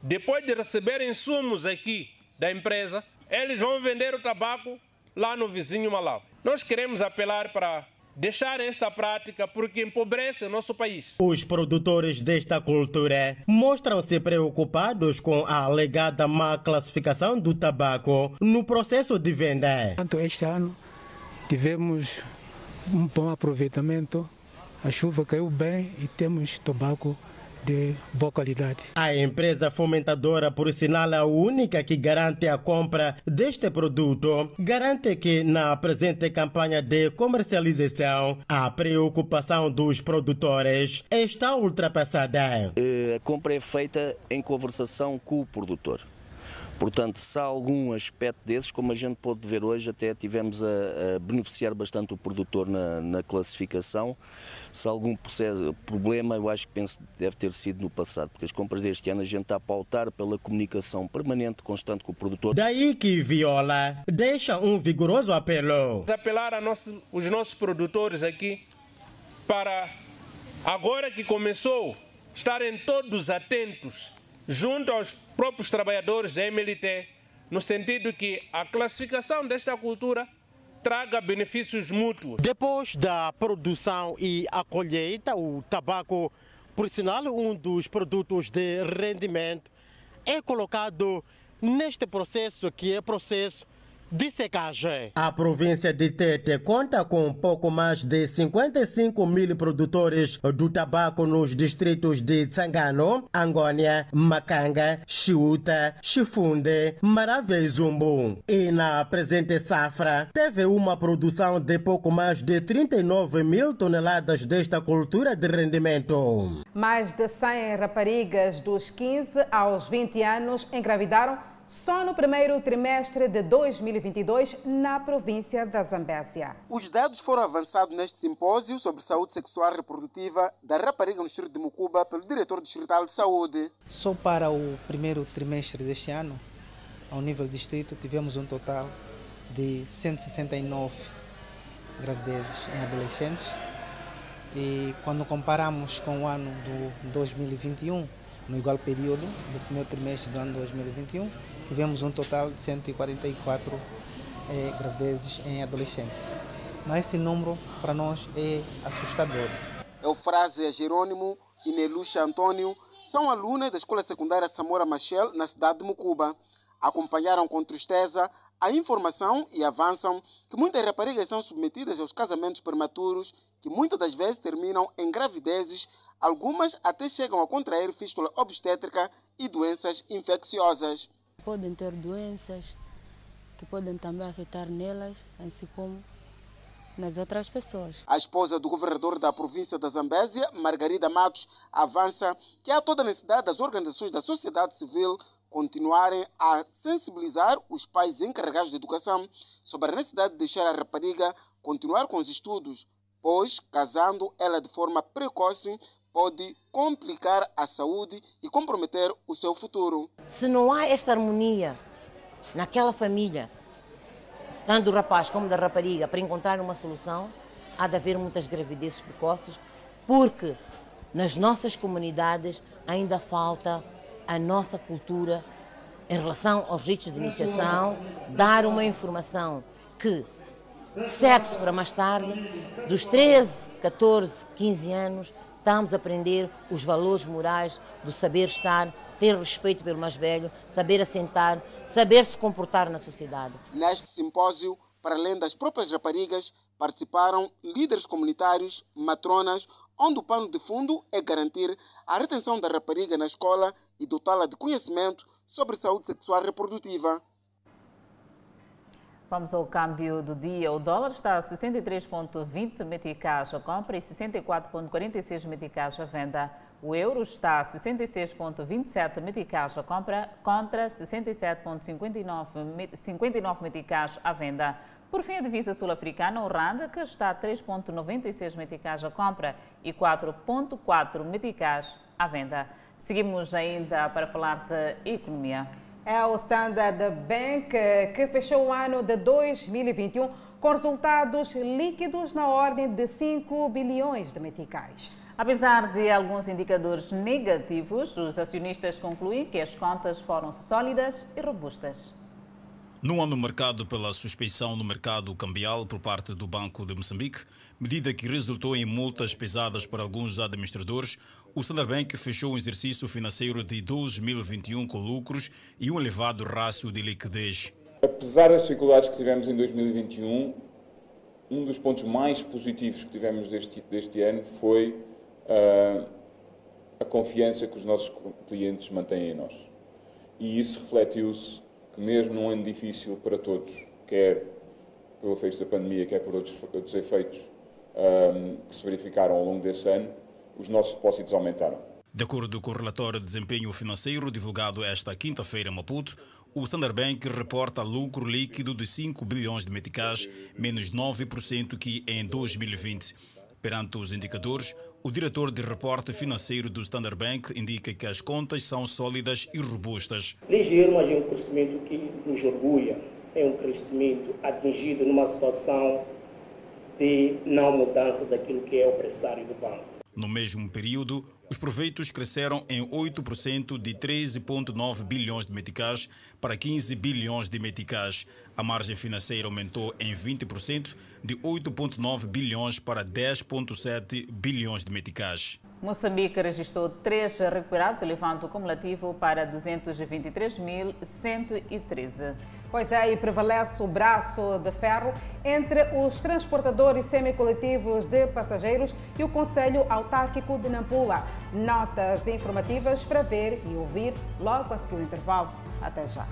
depois de receber insumos aqui da empresa, eles vão vender o tabaco lá no vizinho Malawi. Nós queremos apelar para deixarem esta prática porque empobrece o nosso país. Os produtores desta cultura mostram-se preocupados com a alegada má classificação do tabaco no processo de venda. Tanto este ano tivemos um bom aproveitamento, a chuva caiu bem e temos tabaco de boa qualidade. A empresa fomentadora, por sinal a única que garante a compra deste produto, garante que na presente campanha de comercialização a preocupação dos produtores está ultrapassada. A compra é feita em conversação com o produtor. Portanto, se há algum aspecto desses, como a gente pode ver hoje, até tivemos a, a beneficiar bastante o produtor na, na, classificação. Se há algum processo, problema, eu acho que penso deve ter sido no passado, porque as compras deste ano a gente está a pautar pela comunicação permanente, constante com o produtor. Daí que Viola deixa um vigoroso apelo. Apelar a nosso, os nossos produtores aqui para, agora que começou, estarem todos atentos junto aos próprios trabalhadores da MLT, no sentido que a classificação desta cultura traga benefícios mútuos. Depois da produção e a colheita, o tabaco, por sinal, um dos produtos de rendimento, é colocado neste processo que é processo de secagem. A província de Tete conta com pouco mais de 55 mil produtores do tabaco nos distritos de Tsangano, Angônia, Macanga, Chiuta, Chifunde, Marave e Zumbu. E na presente safra, teve uma produção de pouco mais de 39 mil toneladas desta cultura de rendimento. Mais de 100 raparigas dos 15 aos 20 anos engravidaram só no primeiro trimestre de 2022 na província da Zambésia. Os dados foram avançados neste simpósio sobre saúde sexual e reprodutiva da rapariga no distrito de Mucuba pelo diretor distrital de saúde. Só para o primeiro trimestre deste ano, ao nível do distrito, tivemos um total de 169 gravidezes em adolescentes. E quando comparamos com o ano do 2021, no igual período do primeiro trimestre do ano 2021, tivemos um total de 144 eh, gravidezes em adolescentes. Mas esse número para nós é assustador. Eufrásia Jerônimo e Neluxa Antônio são alunas da Escola Secundária Samora Machel, na cidade de Mucuba. Acompanharam com tristeza a informação e avançam que muitas raparigas são submetidas aos casamentos prematuros, que muitas das vezes terminam em gravidezes, algumas até chegam a contrair fístula obstétrica e doenças infecciosas. Podem ter doenças que podem também afetar nelas, assim como nas outras pessoas. A esposa do governador da província da Zambésia, Margarida Matos, avança que há toda a necessidade das organizações da sociedade civil continuarem a sensibilizar os pais encarregados de educação sobre a necessidade de deixar a rapariga continuar com os estudos, pois, casando ela de forma precoce, pode complicar a saúde e comprometer o seu futuro. Se não há esta harmonia naquela família, tanto do rapaz como da rapariga, para encontrar uma solução, há de haver muitas gravidezes precoces, porque nas nossas comunidades ainda falta a nossa cultura em relação aos ritos de iniciação, dar uma informação que segue-se para mais tarde, dos 13, 14, 15 anos, estamos a aprender os valores morais do saber estar, ter respeito pelo mais velho, saber assentar, saber se comportar na sociedade. Neste simpósio, para além das próprias raparigas, participaram líderes comunitários, matronas, onde o pano de fundo é garantir a retenção da rapariga na escola e dotá-la de conhecimento sobre saúde sexual reprodutiva. Vamos ao câmbio do dia. O dólar está a 63,20 meticais a compra e 64,46 meticais a venda. O euro está a 66,27 meticais a compra contra 67,59 meticais à venda. Por fim, a divisa sul-africana, o RAND, que está a 3,96 meticais a compra e 4,4 meticais à venda. Seguimos ainda para falar de economia. É o Standard Bank que fechou o ano de 2021 com resultados líquidos na ordem de 5 bilhões de meticais. Apesar de alguns indicadores negativos, os acionistas concluem que as contas foram sólidas e robustas. No ano marcado pela suspeição no mercado cambial por parte do Banco de Moçambique, medida que resultou em multas pesadas para alguns administradores, o Standard Bank fechou o exercício financeiro de 2021 com lucros e um elevado rácio de liquidez. Apesar das dificuldades que tivemos em 2021, um dos pontos mais positivos que tivemos deste, deste ano foi uh, a confiança que os nossos clientes mantêm em nós. E isso refletiu-se que mesmo num ano difícil para todos, quer pelo efeito da pandemia, quer por outros, outros efeitos um, que se verificaram ao longo desse ano, os nossos depósitos aumentaram. De acordo com o relatório de desempenho financeiro divulgado esta quinta-feira em Maputo, o Standard Bank reporta lucro líquido de 5 bilhões de meticais, menos 9% que em 2020. Perante os indicadores, o diretor de reporte financeiro do Standard Bank indica que as contas são sólidas e robustas. Ligeiro, mas é um crescimento que nos orgulha. É um crescimento atingido numa situação de não mudança daquilo que é o pressário do banco. No mesmo período, os proveitos cresceram em 8% de 13,9 bilhões de meticais para 15 bilhões de meticais. A margem financeira aumentou em 20%, de 8,9 bilhões para 10,7 bilhões de meticais. Moçambique registrou três recuperados, elevando o cumulativo para 223.113. Pois é, e prevalece o braço de ferro entre os transportadores semicoletivos de passageiros e o Conselho Autárquico de Nampula. Notas informativas para ver e ouvir logo a seguir o intervalo. Até já.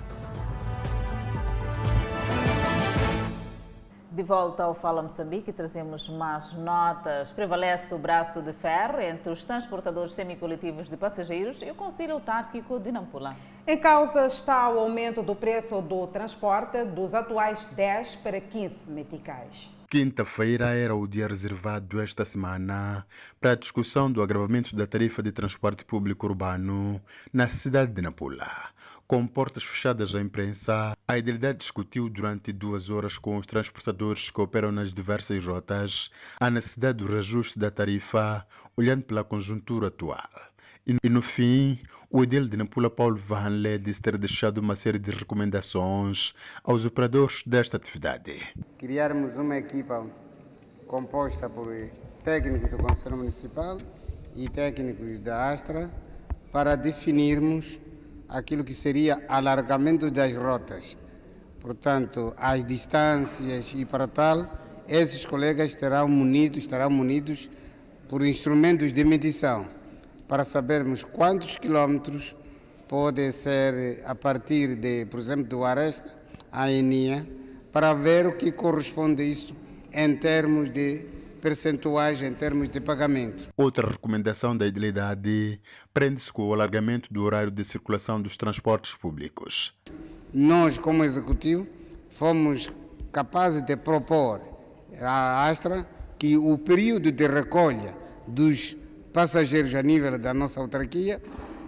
De volta ao Fala Moçambique, trazemos mais notas. Prevalece o braço de ferro entre os transportadores semicoletivos de passageiros e o Conselho Autárquico de Nampula. Em causa está o aumento do preço do transporte dos atuais 10 para 15 meticais. Quinta-feira era o dia reservado esta semana para a discussão do agravamento da tarifa de transporte público urbano na cidade de Nampula. Com portas fechadas à imprensa, a idilidade discutiu durante duas horas com os transportadores que operam nas diversas rotas a necessidade do reajuste da tarifa, olhando pela conjuntura atual. E no fim, o edil de Nampula Paulo Vanlé disse ter deixado uma série de recomendações aos operadores desta atividade. Criarmos uma equipa composta por técnicos do Conselho Municipal e técnicos da Astra para definirmos aquilo que seria alargamento das rotas. Portanto, as distâncias e para tal, esses colegas estarão munidos, estarão munidos por instrumentos de medição para sabermos quantos quilómetros pode ser a partir de, por exemplo, do Aresta à Enia, para ver o que corresponde a isso em termos de percentuais em termos de pagamento. Outra recomendação da idilidade prende-se com o alargamento do horário de circulação dos transportes públicos. Nós, como executivo, fomos capazes de propor à Astra que o período de recolha dos passageiros a nível da nossa autarquia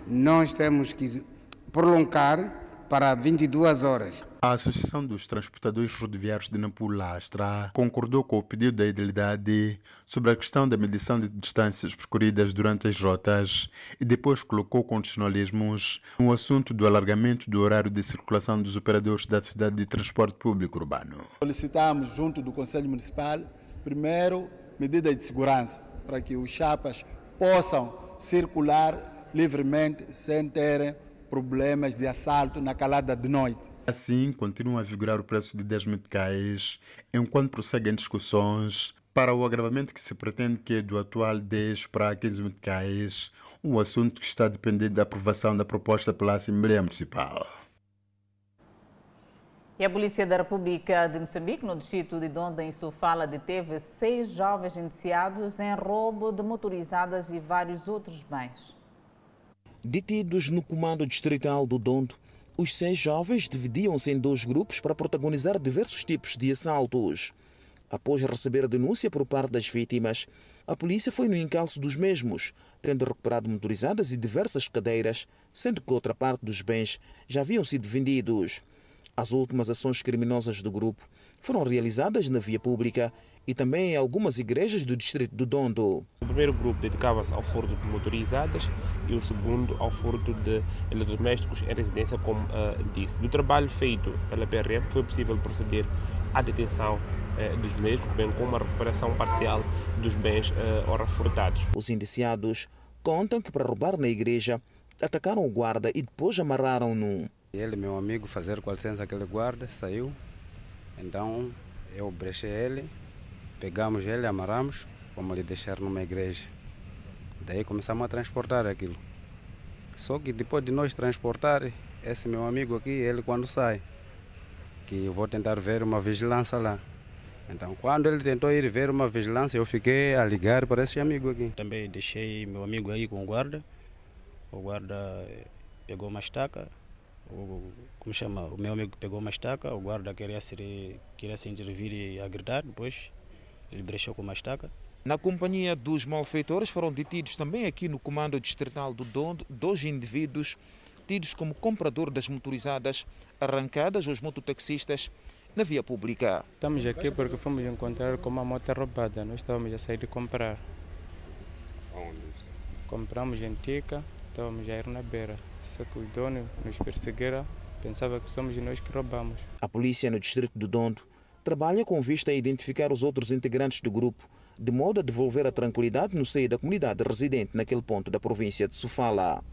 nós temos que prolongar para 22 horas. A Associação dos Transportadores Rodoviários de Nampula Astra concordou com o pedido da idilidade sobre a questão da medição de distâncias percorridas durante as rotas e depois colocou condicionalismos no assunto do alargamento do horário de circulação dos operadores da atividade de transporte público urbano. Solicitamos junto do Conselho Municipal, primeiro, medidas de segurança para que os chapas possam circular livremente sem terem problemas de assalto na calada de noite. Assim, continua a vigorar o preço de 10 meticais, enquanto prosseguem discussões para o agravamento que se pretende que é do atual 10 para 15 meticais, um assunto que está dependendo da aprovação da proposta pela Assembleia Municipal. E a Polícia da República de Moçambique, no distrito de Donda, em Sofala, deteve seis jovens indiciados em roubo de motorizadas e vários outros bens. Detidos no comando distrital do Dondo, os seis jovens dividiam-se em dois grupos para protagonizar diversos tipos de assaltos. Após receber a denúncia por parte das vítimas, a polícia foi no encalço dos mesmos, tendo recuperado motorizadas e diversas cadeiras, sendo que outra parte dos bens já haviam sido vendidos. As últimas ações criminosas do grupo foram realizadas na via pública e também em algumas igrejas do distrito do Dondo. O primeiro grupo dedicava-se ao furto de motorizadas e o segundo ao furto de eletrodomésticos em residência, como uh, disse. Do trabalho feito pela PRM foi possível proceder à detenção uh, dos mesmos, bem como a recuperação parcial dos bens uh, ora furtados. Os indiciados contam que para roubar na igreja atacaram o guarda e depois amarraram-no. Ele, meu amigo, fazer com licença aquele guarda, saiu. Então eu brechei ele, pegamos ele, amarramos, fomos lhe deixar numa igreja. Daí começamos a transportar aquilo. Só que depois de nós transportar, esse meu amigo aqui, ele quando sai, que eu vou tentar ver uma vigilância lá. Então, quando ele tentou ir ver uma vigilância, eu fiquei a ligar para esse amigo aqui. Também deixei meu amigo aí com o guarda. O guarda pegou uma estaca, o, como chama, o meu amigo pegou uma estaca, o guarda queria se, queria se intervir e a gritar, depois ele brechou com uma estaca. Na companhia dos malfeitores foram detidos também aqui no comando distrital do Dondo dois indivíduos tidos como comprador das motorizadas arrancadas aos mototaxistas na via pública. Estamos aqui porque fomos encontrar com uma moto roubada. Nós estávamos a sair de comprar. Compramos em Tica, estávamos a ir na beira. Só que o dono nos perseguira, pensava que somos nós que roubamos. A polícia no distrito do Dondo trabalha com vista a identificar os outros integrantes do grupo, de modo a devolver a tranquilidade no seio da comunidade residente naquele ponto da província de Sofala.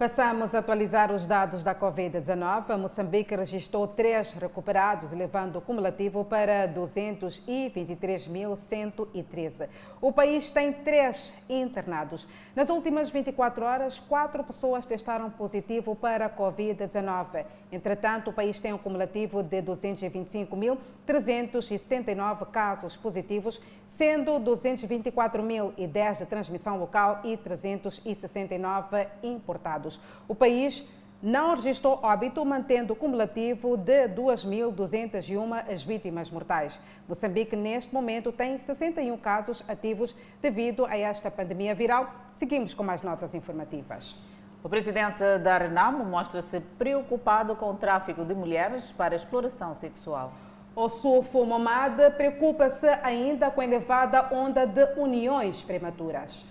Passamos a atualizar os dados da Covid-19. Moçambique registrou três recuperados, levando o cumulativo para 223.113. O país tem três internados. Nas últimas 24 horas, quatro pessoas testaram positivo para a Covid-19. Entretanto, o país tem um cumulativo de 225.379 casos positivos, sendo 224.010 de transmissão local e 369 importados. O país não registrou óbito, mantendo o cumulativo de 2.201 as vítimas mortais. Moçambique, neste momento, tem 61 casos ativos devido a esta pandemia viral. Seguimos com mais notas informativas. O presidente da Renamo mostra-se preocupado com o tráfico de mulheres para exploração sexual. O Sufo Momad preocupa-se ainda com a elevada onda de uniões prematuras.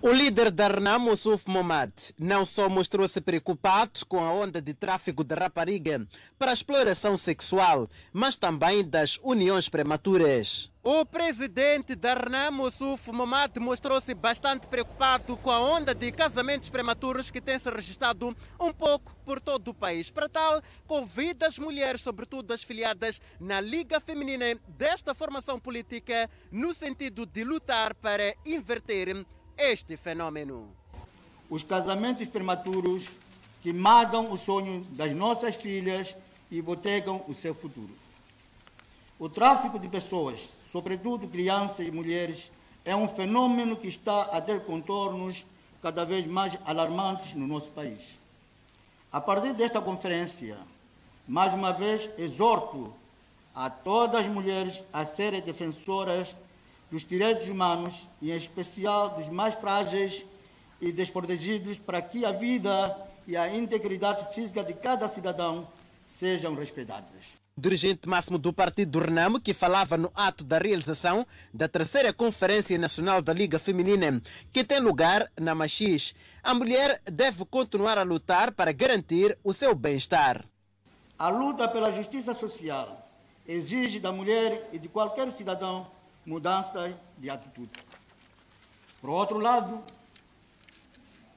O líder da Renamo, Suf Momad, não só mostrou-se preocupado com a onda de tráfico de rapariga para exploração sexual, mas também das uniões prematuras. O presidente da Renamo, Suf Momad, mostrou-se bastante preocupado com a onda de casamentos prematuros que tem se registrado um pouco por todo o país. Para tal, convida as mulheres, sobretudo as filiadas na Liga Feminina desta formação política, no sentido de lutar para inverter este fenômeno. Os casamentos prematuros que matam o sonho das nossas filhas e botecam o seu futuro. O tráfico de pessoas, sobretudo crianças e mulheres, é um fenômeno que está a ter contornos cada vez mais alarmantes no nosso país. A partir desta conferência, mais uma vez exorto a todas as mulheres a serem defensoras dos direitos humanos e, em especial, dos mais frágeis e desprotegidos, para que a vida e a integridade física de cada cidadão sejam respeitadas. O dirigente máximo do partido Renamo, que falava no ato da realização da terceira Conferência Nacional da Liga Feminina, que tem lugar na Machis. A mulher deve continuar a lutar para garantir o seu bem-estar. A luta pela justiça social exige da mulher e de qualquer cidadão mudança de atitude. Por outro lado,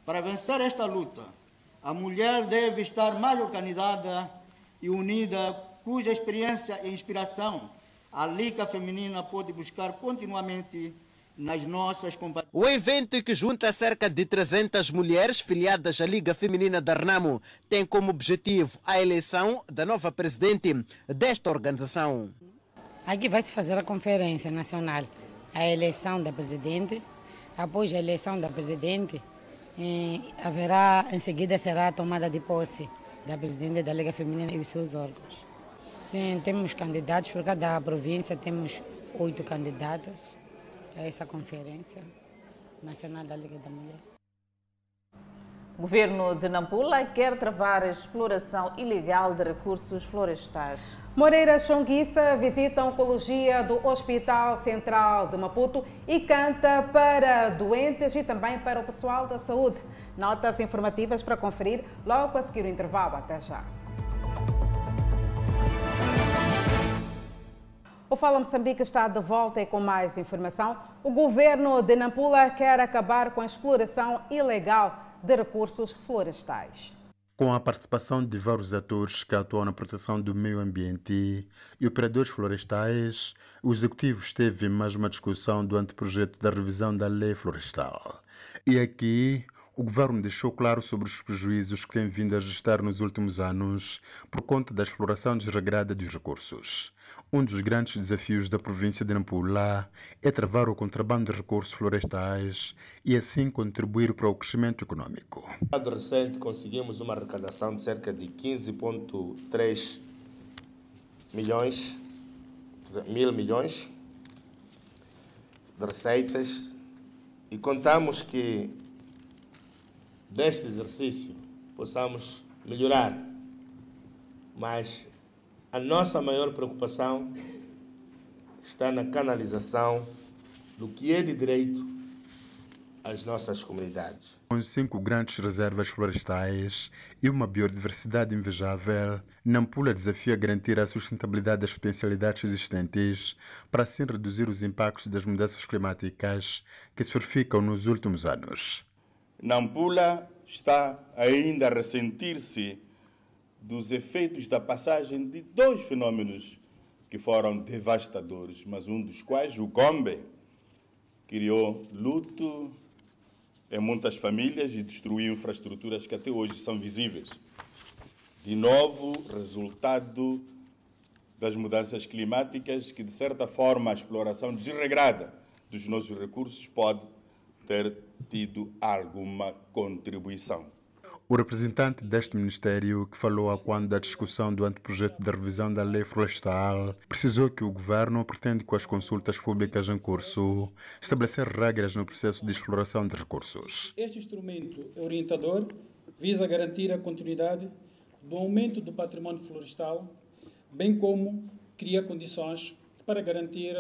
para vencer esta luta, a mulher deve estar mais organizada e unida, cuja experiência e inspiração a Liga Feminina pode buscar continuamente nas nossas companhias. O evento que junta cerca de 300 mulheres filiadas à Liga Feminina da Renamo tem como objetivo a eleição da nova presidente desta organização. Aqui vai se fazer a conferência nacional, a eleição da presidente. Após a eleição da presidente, haverá, em seguida será a tomada de posse da presidente da Liga Feminina e os seus órgãos. Sim, temos candidatos, por cada província temos oito candidatas a essa conferência nacional da Liga da Mulher. O governo de Nampula quer travar a exploração ilegal de recursos florestais. Moreira Chonguissa visita a oncologia do Hospital Central de Maputo e canta para doentes e também para o pessoal da saúde. Notas informativas para conferir logo a seguir o intervalo. Até já. O Fala Moçambique está de volta e com mais informação. O governo de Nampula quer acabar com a exploração ilegal de recursos florestais. Com a participação de vários atores que atuam na proteção do meio ambiente e operadores florestais, o Executivo esteve mais uma discussão do anteprojeto da revisão da lei florestal. E aqui o governo deixou claro sobre os prejuízos que tem vindo a registrar nos últimos anos por conta da exploração desregrada dos recursos. Um dos grandes desafios da província de Nampula é travar o contrabando de recursos florestais e assim contribuir para o crescimento econômico. No ano recente conseguimos uma arrecadação de cerca de 15,3 milhões, mil milhões de receitas e contamos que deste exercício possamos melhorar, mas a nossa maior preocupação está na canalização do que é de direito às nossas comunidades. Com cinco grandes reservas florestais e uma biodiversidade invejável, Nampula desafia garantir a sustentabilidade das potencialidades existentes para assim reduzir os impactos das mudanças climáticas que se verificam nos últimos anos. Nampula está ainda a ressentir-se dos efeitos da passagem de dois fenômenos que foram devastadores, mas um dos quais, o Gombe, criou luto em muitas famílias e destruiu infraestruturas que até hoje são visíveis. De novo, resultado das mudanças climáticas, que de certa forma a exploração desregrada dos nossos recursos pode ter tido alguma contribuição. O representante deste Ministério, que falou a quando da discussão do anteprojeto de revisão da lei florestal, precisou que o governo pretende, com as consultas públicas em curso, estabelecer regras no processo de exploração de recursos. Este instrumento orientador visa garantir a continuidade do aumento do património florestal, bem como cria condições para garantir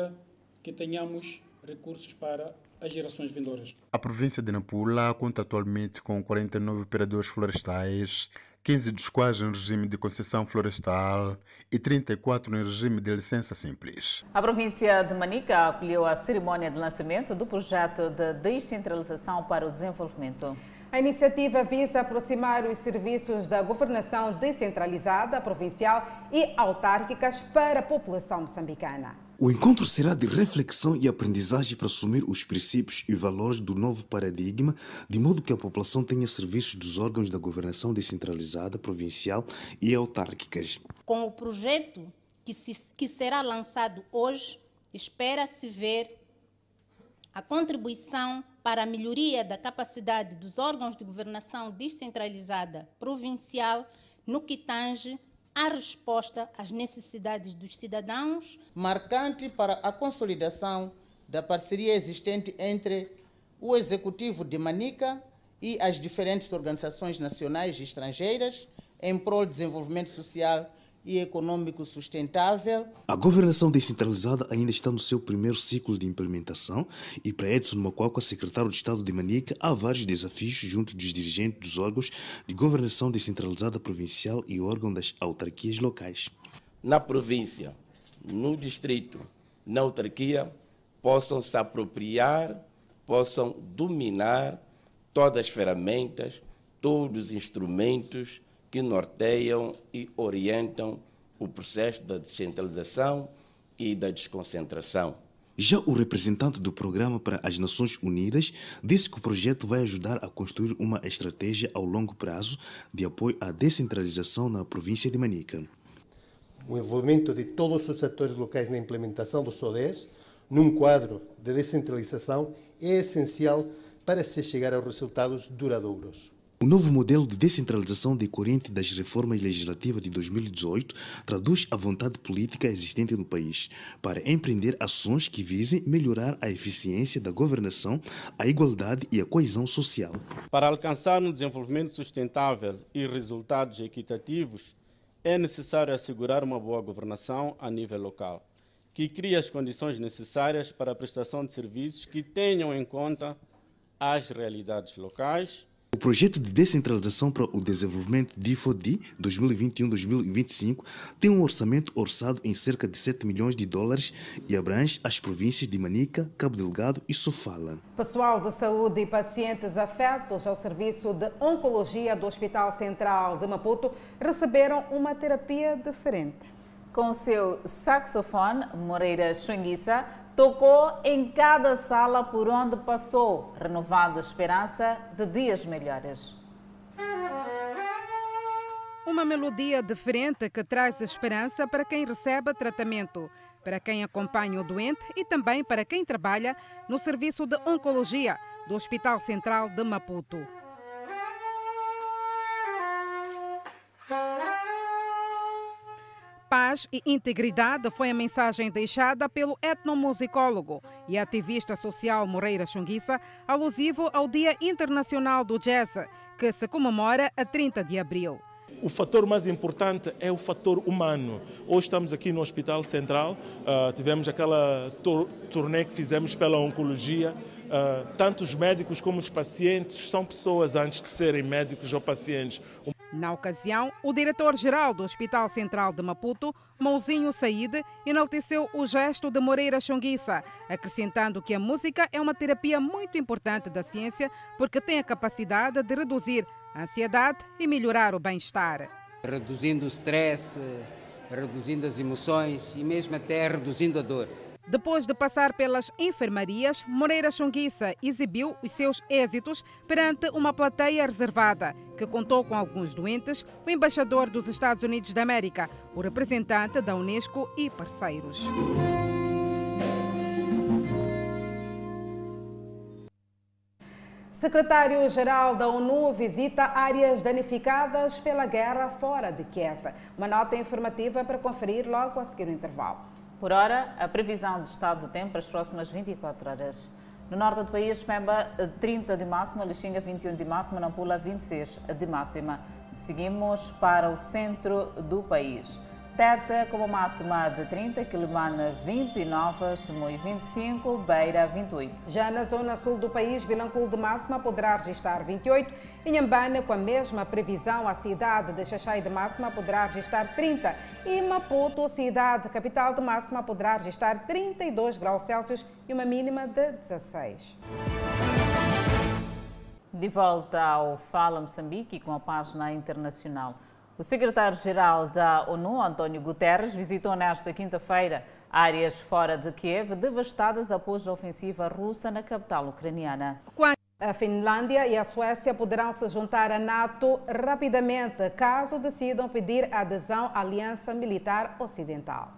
que tenhamos recursos para as gerações vindouras. A província de Nampula conta atualmente com 49 operadores florestais, 15 dos quais em regime de concessão florestal e 34 em regime de licença simples. A província de Manica acolheu a cerimônia de lançamento do projeto de descentralização para o desenvolvimento. A iniciativa visa aproximar os serviços da governação descentralizada, provincial e autárquicas para a população moçambicana. O encontro será de reflexão e aprendizagem para assumir os princípios e valores do novo paradigma, de modo que a população tenha serviços dos órgãos da governação descentralizada, provincial e autárquicas. Com o projeto que, se, que será lançado hoje, espera-se ver a contribuição para a melhoria da capacidade dos órgãos de governação descentralizada provincial no que tange à resposta às necessidades dos cidadãos. Marcante para a consolidação da parceria existente entre o Executivo de Manica e as diferentes organizações nacionais e estrangeiras em prol do desenvolvimento social e econômico sustentável. A governação descentralizada ainda está no seu primeiro ciclo de implementação e para Edson Macuaca, secretário de Estado de Manica, há vários desafios junto dos dirigentes dos órgãos de governação descentralizada provincial e órgão das autarquias locais. Na província, no distrito, na autarquia, possam se apropriar, possam dominar todas as ferramentas, todos os instrumentos que norteiam e orientam o processo da descentralização e da desconcentração. Já o representante do Programa para as Nações Unidas disse que o projeto vai ajudar a construir uma estratégia ao longo prazo de apoio à descentralização na província de Manica. O envolvimento de todos os atores locais na implementação do SODES, num quadro de descentralização, é essencial para se chegar a resultados duradouros. O novo modelo de descentralização decorrente das reformas legislativas de 2018 traduz a vontade política existente no país para empreender ações que visem melhorar a eficiência da governação, a igualdade e a coesão social. Para alcançar um desenvolvimento sustentável e resultados equitativos, é necessário assegurar uma boa governação a nível local, que crie as condições necessárias para a prestação de serviços que tenham em conta as realidades locais o projeto de descentralização para o desenvolvimento DIFODI 2021-2025 tem um orçamento orçado em cerca de 7 milhões de dólares e abrange as províncias de Manica, Cabo Delgado e Sofala. Pessoal de saúde e pacientes afetos ao serviço de oncologia do Hospital Central de Maputo receberam uma terapia diferente. Com seu saxofone, Moreira Xunguissa tocou em cada sala por onde passou, renovando a esperança de dias melhores. Uma melodia diferente que traz esperança para quem recebe tratamento, para quem acompanha o doente e também para quem trabalha no serviço de oncologia do Hospital Central de Maputo. Paz e integridade foi a mensagem deixada pelo etnomusicólogo e ativista social Moreira Xunguissa, alusivo ao Dia Internacional do Jazz, que se comemora a 30 de abril. O fator mais importante é o fator humano. Hoje estamos aqui no Hospital Central, uh, tivemos aquela turnê que fizemos pela oncologia. Uh, tanto os médicos como os pacientes são pessoas antes de serem médicos ou pacientes. Na ocasião, o diretor-geral do Hospital Central de Maputo, Mouzinho Said, enalteceu o gesto de Moreira Xonguissa, acrescentando que a música é uma terapia muito importante da ciência porque tem a capacidade de reduzir a ansiedade e melhorar o bem-estar. Reduzindo o stress, reduzindo as emoções e mesmo até reduzindo a dor. Depois de passar pelas enfermarias, Moreira Xunguissa exibiu os seus êxitos perante uma plateia reservada, que contou com alguns doentes, o embaixador dos Estados Unidos da América, o representante da Unesco e parceiros. Secretário-Geral da ONU visita áreas danificadas pela guerra fora de Kiev. Uma nota informativa para conferir logo a seguir o intervalo. Por hora, a previsão do estado do tempo para as próximas 24 horas. No norte do país, Pemba 30 de máxima, Lixinga 21 de máxima, Nampula 26 de máxima. Seguimos para o centro do país. Teta como máxima de 30, Quilimana 29, Chimoio 25, Beira 28. Já na zona sul do país, Vilanculo de máxima poderá registrar 28, Inhambane com a mesma previsão, a cidade de Xaxai de máxima poderá registrar 30 e Maputo, a cidade capital de máxima, poderá registrar 32 graus Celsius e uma mínima de 16. De volta ao Fala Moçambique com a página internacional. O secretário-geral da ONU, António Guterres, visitou nesta quinta-feira áreas fora de Kiev devastadas após a ofensiva russa na capital ucraniana. A Finlândia e a Suécia poderão se juntar à NATO rapidamente caso decidam pedir adesão à Aliança Militar Ocidental.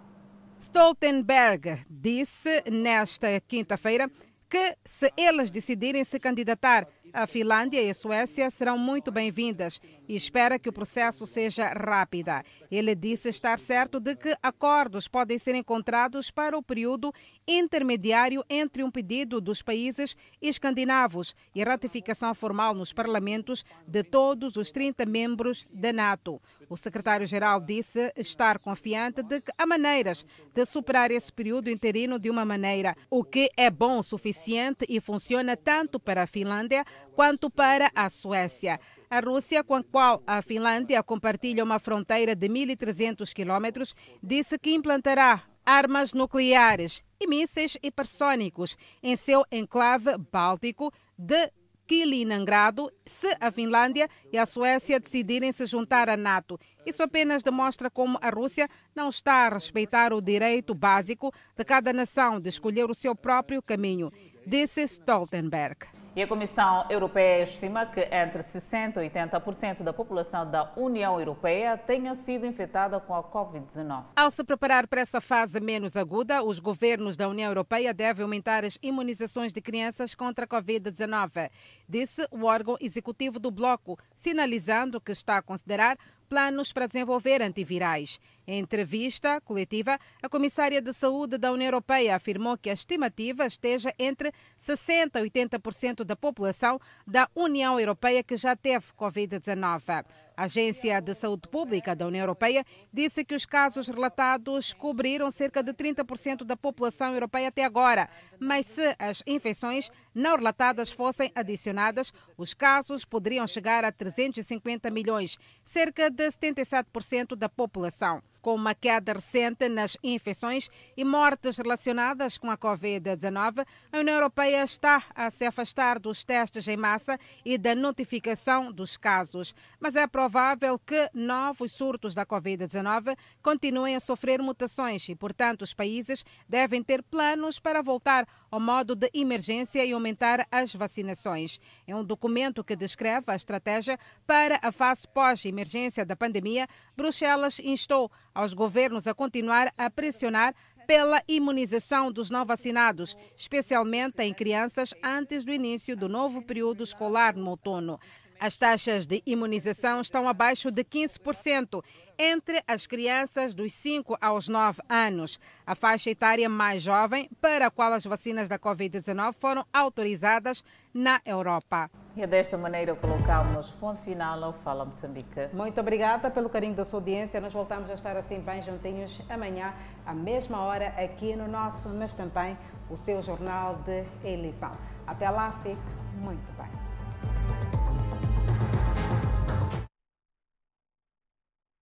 Stoltenberg disse nesta quinta-feira que, se elas decidirem se candidatar a Finlândia e a Suécia serão muito bem-vindas e espera que o processo seja rápido. Ele disse estar certo de que acordos podem ser encontrados para o período intermediário entre um pedido dos países escandinavos e ratificação formal nos parlamentos de todos os 30 membros da NATO. O secretário-geral disse estar confiante de que há maneiras de superar esse período interino de uma maneira, o que é bom o suficiente e funciona tanto para a Finlândia quanto para a Suécia. A Rússia, com a qual a Finlândia compartilha uma fronteira de 1.300 quilômetros, disse que implantará armas nucleares e mísseis hipersônicos em seu enclave báltico de Kaliningrado se a Finlândia e a Suécia decidirem se juntar à NATO. Isso apenas demonstra como a Rússia não está a respeitar o direito básico de cada nação de escolher o seu próprio caminho, disse Stoltenberg. E a Comissão Europeia estima que entre 60% e 80% da população da União Europeia tenha sido infectada com a Covid-19. Ao se preparar para essa fase menos aguda, os governos da União Europeia devem aumentar as imunizações de crianças contra a Covid-19, disse o órgão executivo do bloco, sinalizando que está a considerar planos para desenvolver antivirais. Em entrevista coletiva, a comissária de saúde da União Europeia afirmou que a estimativa esteja entre 60% e 80% da população da União Europeia que já teve Covid-19. A Agência de Saúde Pública da União Europeia disse que os casos relatados cobriram cerca de 30% da população europeia até agora, mas se as infecções não relatadas fossem adicionadas, os casos poderiam chegar a 350 milhões, cerca de 77% da população com uma queda recente nas infecções e mortes relacionadas com a Covid-19, a União Europeia está a se afastar dos testes em massa e da notificação dos casos. Mas é provável que novos surtos da Covid-19 continuem a sofrer mutações e, portanto, os países devem ter planos para voltar ao modo de emergência e aumentar as vacinações. É um documento que descreve a estratégia para a fase pós-emergência da pandemia. Bruxelas instou aos governos a continuar a pressionar pela imunização dos não vacinados, especialmente em crianças, antes do início do novo período escolar no outono. As taxas de imunização estão abaixo de 15% entre as crianças dos 5 aos 9 anos, a faixa etária mais jovem para a qual as vacinas da Covid-19 foram autorizadas na Europa. E é desta maneira colocamos ponto final ao Fala Moçambique. Muito obrigada pelo carinho da sua audiência. Nós voltamos a estar assim bem juntinhos amanhã, à mesma hora, aqui no nosso, mas também o seu jornal de eleição. Até lá, fique muito bem.